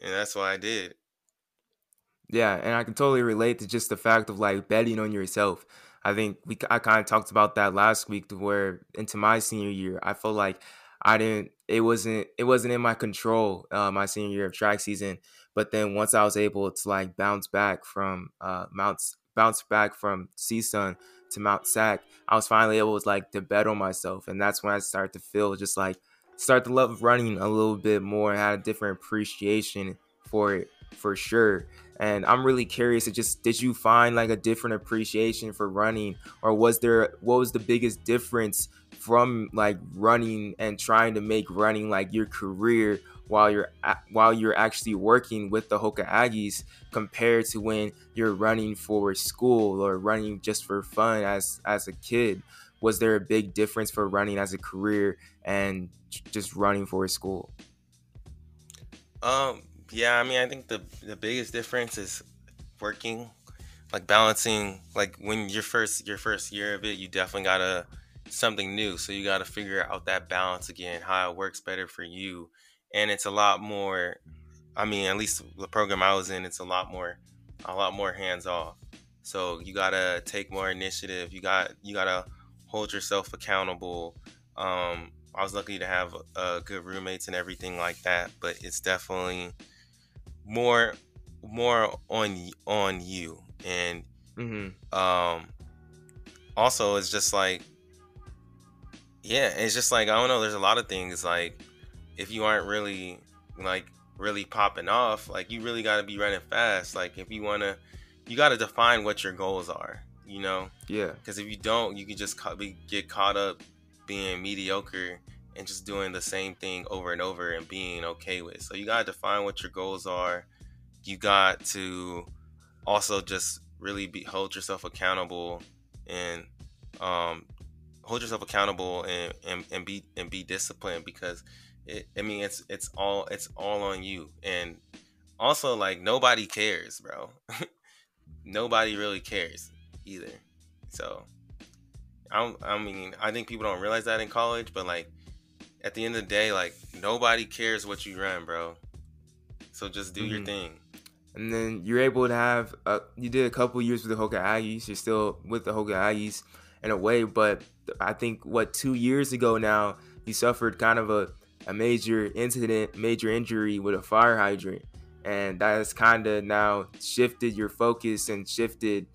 and that's what I did. Yeah, and I can totally relate to just the fact of like betting on yourself. I think we I kind of talked about that last week to where into my senior year, I felt like I didn't it wasn't it wasn't in my control uh, my senior year of track season. But then once I was able to like bounce back from uh, Mount bounce back from CSUN to Mount Sac, I was finally able to like to bet on myself, and that's when I started to feel just like start to love running a little bit more and had a different appreciation for it for sure. And I'm really curious. to just did you find like a different appreciation for running, or was there what was the biggest difference from like running and trying to make running like your career while you're while you're actually working with the Hoka Aggies compared to when you're running for school or running just for fun as as a kid? Was there a big difference for running as a career and just running for a school? Um, yeah, I mean, I think the the biggest difference is working, like balancing. Like when your first your first year of it, you definitely gotta something new. So you gotta figure out that balance again, how it works better for you, and it's a lot more. I mean, at least the program I was in, it's a lot more, a lot more hands off. So you gotta take more initiative. You got you gotta hold yourself accountable. Um, I was lucky to have uh, good roommates and everything like that, but it's definitely more more on on you and Mm-hmm. um also it's just like yeah it's just like i don't know there's a lot of things like if you aren't really like really popping off like you really got to be running fast like if you want to you got to define what your goals are you know? Yeah. because if you don't you can just ca- get caught up being mediocre and just doing the same thing over and over and being okay with. So you got to define what your goals are. You got to also just really be hold yourself accountable and um, hold yourself accountable and, and, and be and be disciplined because it, I mean it's it's all it's all on you. And also like nobody cares bro. Nobody really cares either so I I mean I think people don't realize that in college but like at the end of the day like nobody cares what you run bro so just do your Mhm. thing And then you're able to have uh, you did a couple years with the Hoka Aggies. You're still with the Hoka Aggies in a way, but I think what two years ago now you suffered kind of a, a major incident, major injury with a fire hydrant, and that has kind of now shifted your focus and shifted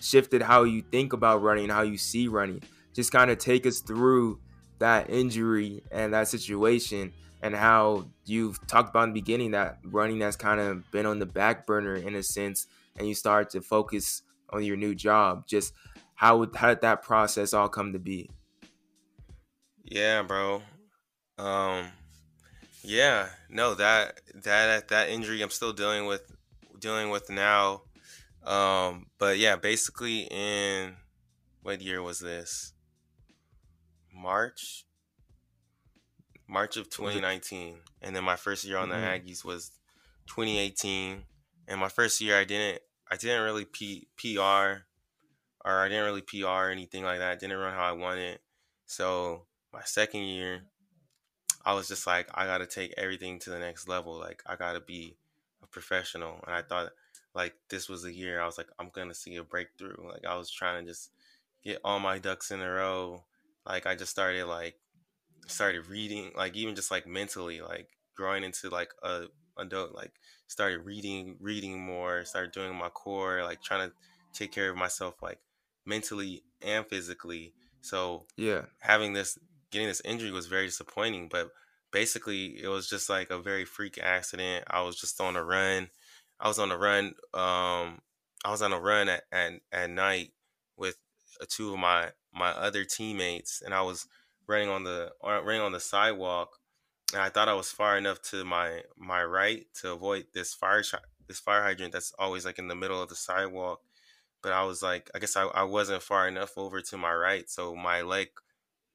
shifted how you think about running, how you see running. Just kind of take us through that injury and that situation and how you've talked about in the beginning that running has kind of been on the back burner in a sense and you start to focus on your new job just how would how did that process all come to be Yeah, bro. Um, yeah, no that that that injury I'm still dealing with dealing with now. Um, but yeah, basically in what year was this? March. March of 2019, and then my first year on the Mhm. Aggies was 2018. And my first year, I didn't I didn't really P, PR or I didn't really PR or anything like that. I didn't run how I wanted. So my second year, I was just like, I gotta take everything to the next level. Like I gotta be a professional. And I thought like this was a year I was like, I'm gonna see a breakthrough. Like I was trying to just get all my ducks in a row. Like I just started like started reading, like even just like mentally, like growing into like a adult, like started reading, reading more, started doing my core, like trying to take care of myself like mentally and physically. So yeah having this getting this injury was very disappointing but basically it was just like a very freak accident i was just on a run i was on a run um i was on a run at at, at night with uh, two of my my other teammates and i was running on the uh, running on the sidewalk and i thought i was far enough to my my right to avoid this fire this fire hydrant that's always like in the middle of the sidewalk but I was like, I guess I, I wasn't far enough over to my right, so my leg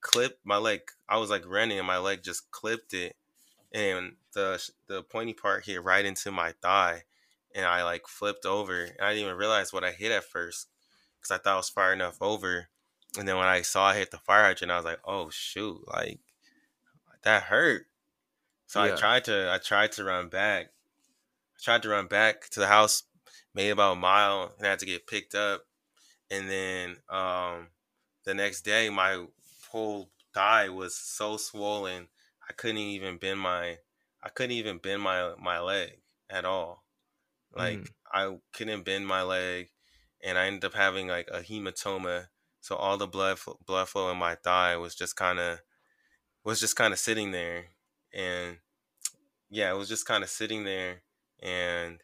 clipped my leg. I was like running, and my leg just clipped it, and the the pointy part hit right into my thigh, and I like flipped over. And I didn't even realize what I hit at first, because I thought I was far enough over, and then when I saw I hit the fire hydrant, I was like, oh shoot, like that hurt. So Yeah. I tried to I tried to run back. I tried to run back to the house, made about a mile, and I had to get picked up. And then um, the next day, my whole thigh was so swollen, I couldn't even bend my I couldn't even bend my my leg at all. Like Mhm. I couldn't bend my leg, and I ended up having like a hematoma. So all the blood fl- blood flow in my thigh was just kind of was just kind of sitting there, and yeah, it was just kind of sitting there, and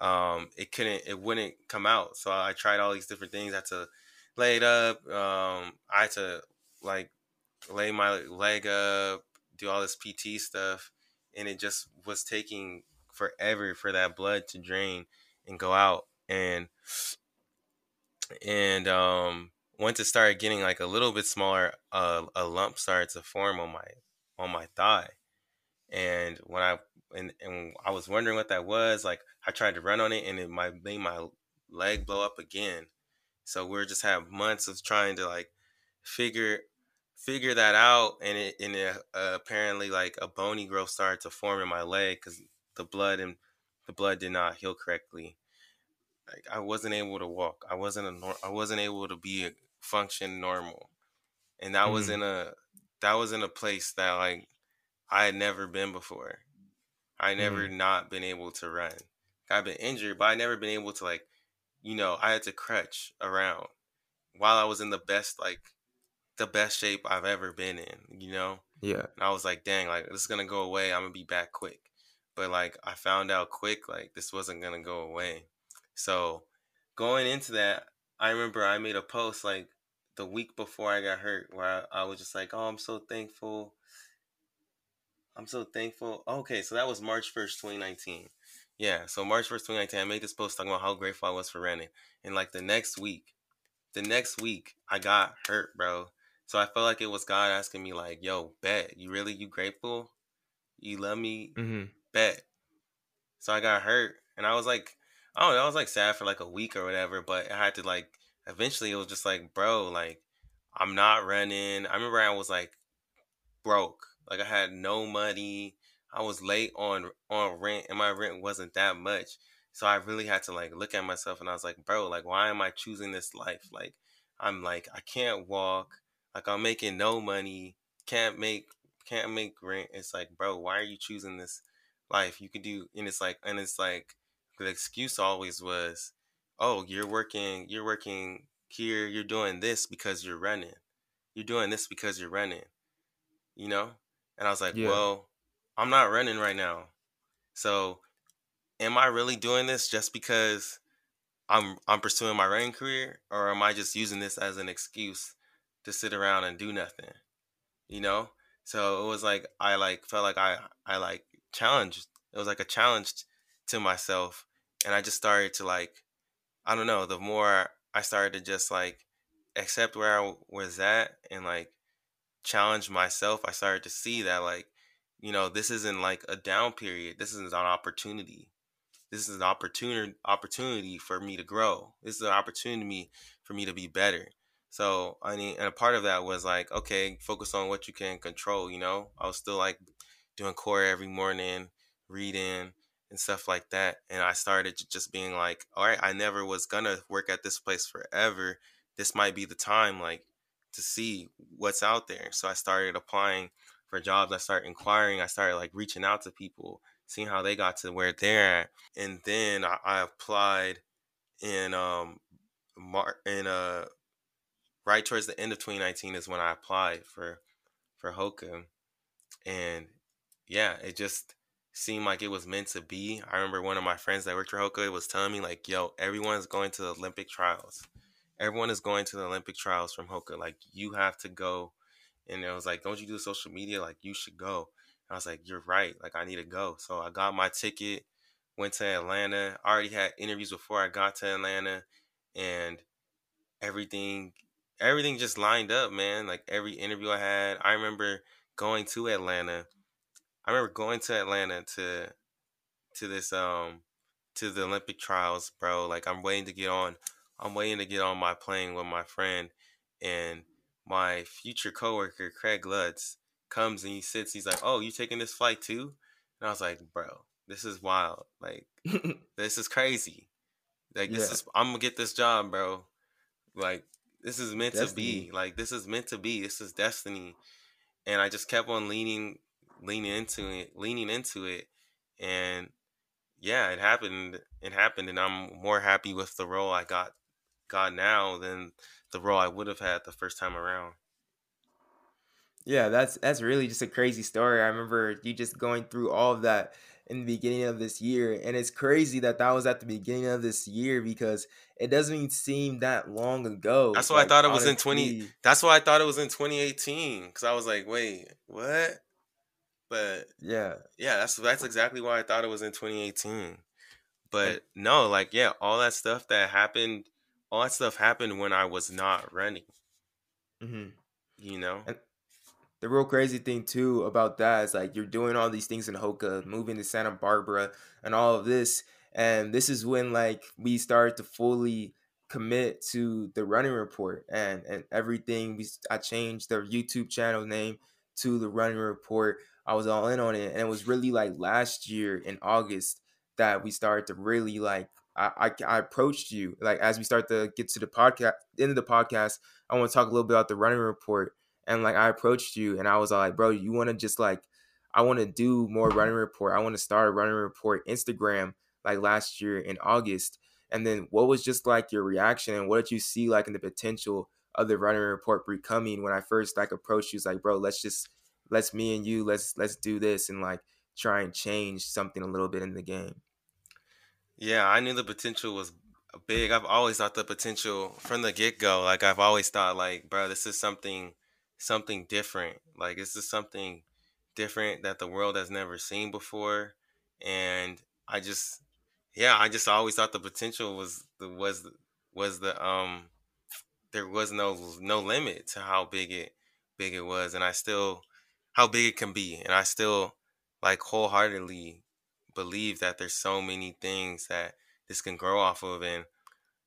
um, it couldn't, it wouldn't come out. So I tried all these different things. I had to lay it up. Um, I had to like lay my leg up, do all this PT stuff, and it just was taking forever for that blood to drain and go out. And and um, once it started getting like a little bit smaller, uh, a lump started to form on my on my thigh. And when I and, and I was wondering what that was, like I tried to run on it and it might made my leg blow up again. So we're just have months of trying to like figure figure that out, and it and it, uh, apparently like a bony growth started to form in my leg because the blood and the blood did not heal correctly. Like I wasn't able to walk. I wasn't a nor- I wasn't able to be a function normal. and that Mhm. was in a that was in a place that like I had never been before. I never not been able to run. I've been injured, but I never been able to like, you know, I had to crutch around while I was in the best like the best shape I've ever been in, you know? Yeah. And I was like, dang, like this is gonna go away. I'm gonna be back quick. But like I found out quick, like this wasn't gonna go away. So going into that, I remember I made a post like the week before I got hurt where I, I was just like, oh, I'm so thankful. I'm so thankful. Okay, so that was March 1st, 2019. Yeah, so March 1st, 2019, I made this post talking about how grateful I was for running. And like the next week, the next week, I got hurt, bro. So I felt like it was God asking me, like, yo, bet, you really, you grateful? You love me? Mm-hmm. Bet. So I got hurt. And I was like, I don't know, I was like sad for like a week or whatever, but I had to like, eventually it was just like, bro, like, I'm not running. I remember I was like broke. Like I had no money. I was late on on rent and my rent wasn't that much. So I really had to like look at myself and I was like, bro, like why am I choosing this life? Like I'm like I can't walk. Like I'm making no money. Can't make can't make rent. It's like, bro, why are you choosing this life? You could do and it's like and it's like the excuse always was, "Oh, you're working, you're working here, you're doing this because you're running. You're doing this because you're running." You know? And I was like, Yeah. "Well, I'm not running right now. So, am I really doing this just because I'm I'm pursuing my running career or am I just using this as an excuse to sit around and do nothing?" You know? So, it was like I like felt like I I like challenged. It was like a challenge to myself and I just started to like I don't know, the more I started to just like accept where I was at and like challenge myself, I started to see that like, you know, this isn't like a down period. This is an opportunity. This is an opportunity opportunity for me to grow. This is an opportunity for me to be better. So I mean, and a part of that was like, okay, focus on what you can control. You know, I was still like doing core every morning, reading and stuff like that. And I started just being like, all right, I never was gonna work at this place forever. This might be the time, like, to see what's out there. So I started applying for jobs. I started inquiring. I started like reaching out to people, seeing how they got to where they're at. And then I, I applied in um Mar- in uh right towards the end of 2019 is when I applied for for Hoka, and yeah, it just seemed like it was meant to be. I remember one of my friends that worked for Hoka was telling me like, "Yo, everyone is going to the Olympic trials. Everyone is going to the Olympic trials from Hoka. Like, you have to go." And it was like, "Don't you do social media? Like, you should go." And I was like, "You're right. Like, I need to go." So I got my ticket, went to Atlanta. I already had interviews before I got to Atlanta, and everything everything just lined up, man. Like every interview I had, I remember going to Atlanta. I remember going to Atlanta to to this um to the Olympic trials, bro. Like I'm waiting to get on I'm waiting to get on my plane with my friend and my future coworker Craig Lutz comes and he sits, he's like, Oh, you taking this flight too? And I was like, Bro, this is wild. Like this is crazy. Like this Yeah. is I'm gonna get this job, bro. Like this is meant to be. Like this is meant to be. This is destiny. And I just kept on leaning leaning into it, leaning into it. And yeah, it happened. It happened and I'm more happy with the role I got got now than the role I would have had the first time around. Yeah, that's that's really just a crazy story. I remember you just going through all of that in the beginning of this year, and it's crazy that that was at the beginning of this year because it doesn't even seem that long ago. That's why I thought it was in 20 That's why I thought it was in 2018 cuz I was like, "Wait, what?" But yeah, yeah, that's that's exactly why I thought it was in 2018. But no, like yeah, all that stuff that happened, all that stuff happened when I was not running. hmm You know? And the real crazy thing too about that is like you're doing all these things in Hoka, moving to Santa Barbara, and all of this, and this is when like we started to fully commit to the running report and and everything. We I changed the YouTube channel name to the running report. I was all in on it, and it was really like last year in August that we started to really like. I, I, I approached you like as we start to get to the podcast end of the podcast. I want to talk a little bit about the running report and like I approached you and I was like, bro, you want to just like I want to do more running report. I want to start a running report Instagram like last year in August. And then what was just like your reaction and what did you see like in the potential of the running report becoming when I first like approached you? Was like, bro, let's just let's me and you let's let's do this and like try and change something a little bit in the game. Yeah, I knew the potential was big. I've always thought the potential from the get go. Like I've always thought, like, bro, this is something, something different. Like this is something different that the world has never seen before. And I just, yeah, I just always thought the potential was the was was the um there was no no limit to how big it big it was, and I still how big it can be, and I still like wholeheartedly believe that there's so many things that this can grow off of and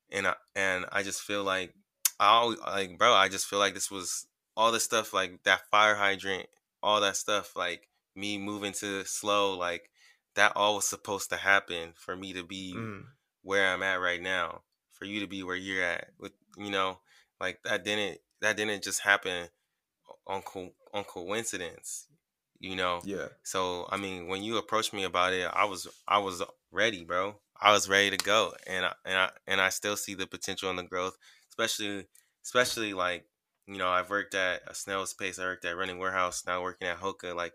and I, and I just feel like I always, like bro I just feel like this was all the stuff like that fire hydrant all that stuff like me moving to SLO like that all was supposed to happen for me to be mm. where I'm at right now for you to be where you're at with you know like that didn't that didn't just happen on co- on coincidence you know? Yeah. So i mean when you approached me about it i was i was ready bro. I was ready to go and I, and I and i still see the potential and the growth especially especially like you know i've worked at a snail's pace i worked at running warehouse now working at hoka like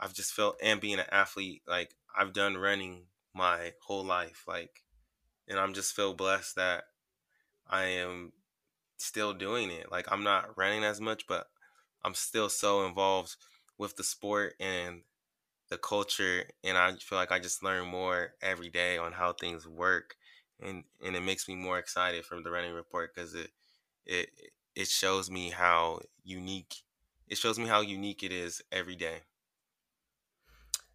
i've just felt and being an athlete like i've done running my whole life like and i'm just feel blessed that i am still doing it. Like i'm not running as much but i'm still so involved with the sport and the culture and I feel like I just learn more every day on how things work and and it makes me more excited from the running report because it it it shows me how unique it shows me how unique it is every day.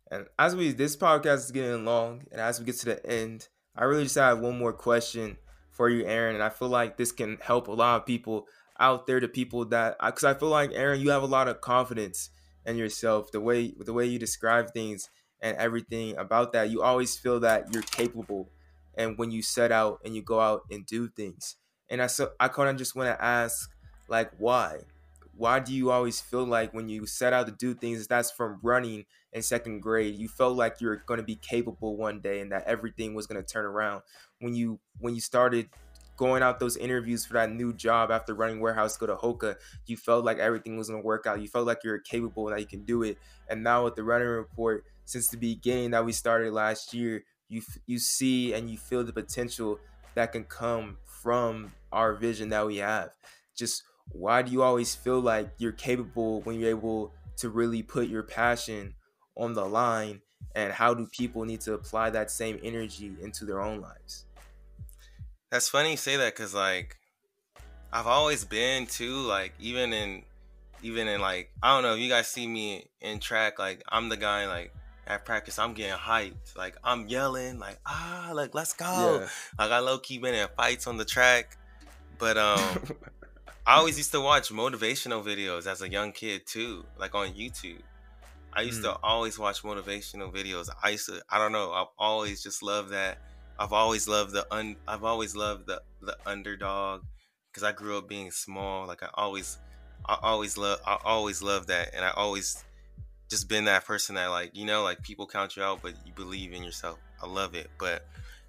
And as we this podcast is getting long and as we get to the end, I really just have one more question for you, Aaron, and I feel like this can help a lot of people out there, to people that because I feel like Aaron, you have a lot of confidence in yourself, the way the way you describe things and everything about that, you always feel that you're capable. And when you set out and you go out and do things, and I so I kind of just want to ask, like, why? Why do you always feel like when you set out to do things, that's from running in second grade, you felt like you were going to be capable one day and that everything was going to turn around. When you when you started going out those interviews for that new job after running warehouse go to Hoka, you felt like everything was gonna work out. You felt like you're capable and that you can do it. And now with the running report, since the beginning that we started last year, you you see and you feel the potential that can come from our vision that we have. Just why do you always feel like you're capable when you're able to really put your passion on the line? And how do people need to apply that same energy into their own lives? That's funny you say that because like I've always been too like even in even in like I don't know if you guys see me in track like I'm the guy like at practice I'm getting hyped. Like I'm yelling like ah like let's go. Yeah. like I low key been in fights on the track but um I always used to watch motivational videos as a young kid too like on YouTube. I used mm. to always watch motivational videos. I used to I don't know I've always just loved that I've always loved the un I've always loved the the underdog because I grew up being small. Like I always I always love I always love that and I always just been that person that like, you know, like people count you out but you believe in yourself. I love it. But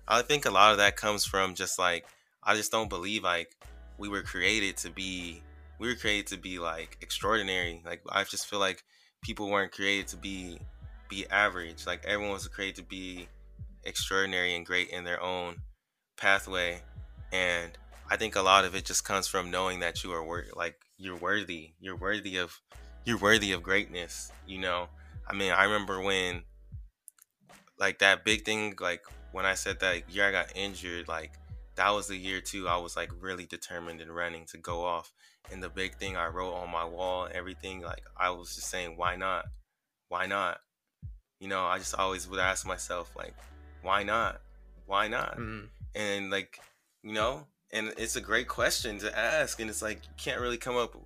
I think a lot of that comes from just like I just don't believe like we were created to be we were created to be like extraordinary. Like I just feel like people weren't created to be be average. Like everyone was created to be extraordinary and great in their own pathway. And i think a lot of it just comes from knowing that you are wor- like you're worthy you're worthy of you're worthy of greatness you know? I mean i remember when like that big thing like when i said that year i got injured like that was the year too i was like really determined in running to go off. And the big thing i wrote on my wall everything like i was just saying why not? Why not? You know i just always would ask myself like why not? Why not? Mm-hmm. And like, you know, and it's a great question to ask. And it's like, you can't really come up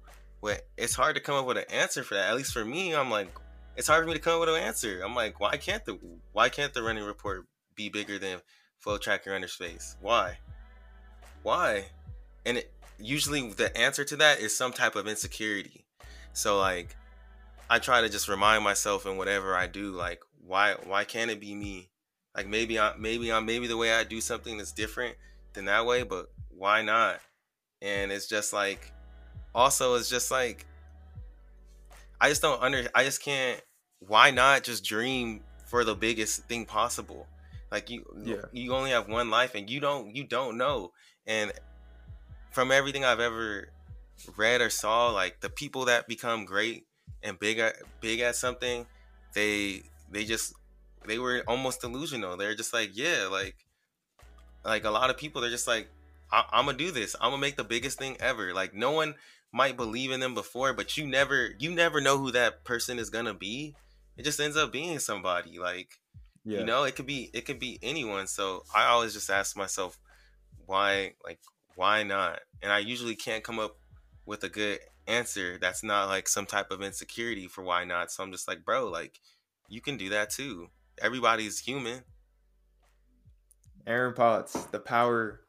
with, it's hard to come up with an answer for that. At least for me, I'm like, it's hard for me to come up with an answer. I'm like, why can't the, why can't the running report be bigger than FloTrack Runner Space? Why? Why? And it, usually the answer to that is some type of insecurity. So like I try to just remind myself in whatever I do, like why why can't it be me? Like maybe I maybe I maybe the way I do something is different than that way, but why not? And it's just like also it's just like I just don't under I just can't why not just dream for the biggest thing possible? Like you yeah. you only have one life and you don't you don't know. And from everything I've ever read or saw, like the people that become great and big at big at something, they they just they were almost delusional. They're just like, yeah, like like a lot of people, they're just like, I- am gonna do this. I'm gonna make the biggest thing ever. Like no one might believe in them before, but you never you never know who that person is gonna be. It just ends up being somebody. Like yeah. you know, it could be it could be anyone. So I always just ask myself, why like why not? And I usually can't come up with a good answer that's not like some type of insecurity for why not. So I'm just like, bro, like you can do that too. Everybody's human. Aaron Potts, the power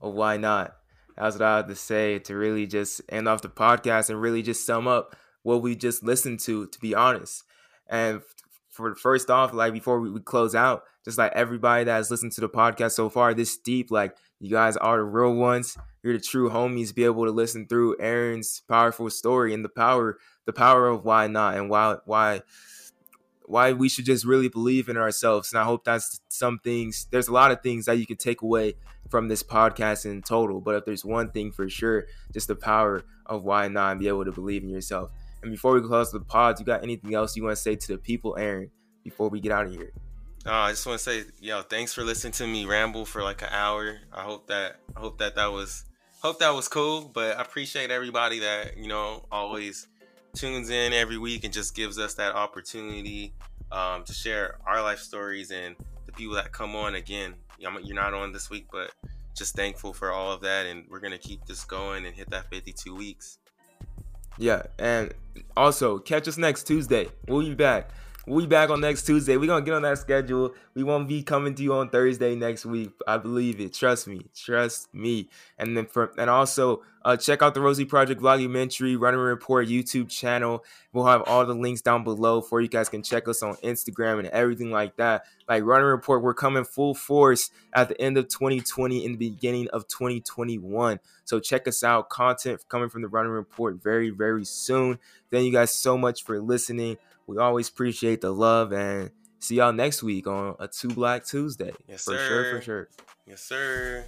of why not. That's what I have to say to really just end off the podcast and really just sum up what we just listened to, to be honest. And for first off, like before we, we close out, just like everybody that has listened to the podcast so far this deep, like you guys are the real ones. You're the true homies. Be able to listen through Aaron's powerful story and the power, the power of why not and why why why we should just really believe in ourselves. And I hope that's some things. There's a lot of things that you can take away from this podcast in total. But if there's one thing for sure, just the power of why not and be able to believe in yourself. And before we close the pods, you got anything else you want to say to the people, Aaron, before we get out of here? Uh, I just want to say, yo, thanks for listening to me ramble for like an hour. I hope that I hope that that was hope that was cool. But I appreciate everybody that you know always tunes in every week and just gives us that opportunity um, to share our life stories and the people that come on again. You're not on this week, but just thankful for all of that. And we're going to keep this going and hit that 52 weeks. Yeah. And also, catch us next Tuesday. We'll be back. Be back on next Tuesday. We're gonna get on that schedule. We won't be coming to you on Thursday next week. I believe it. Trust me. Trust me. And then for and also uh, check out the Rosie Project Vlogumentary Running Report YouTube channel. We'll have all the links down below for you guys can check us on Instagram and everything like that. Like Running Report, we're coming full force at the end of 2020 in the beginning of 2021. So check us out. Content coming from the Running Report very, very soon. Thank you guys so much for listening. We always appreciate the love and see y'all next week on a Two Black Tuesday. Yes, for sir. sure, for sure. Yes, sir.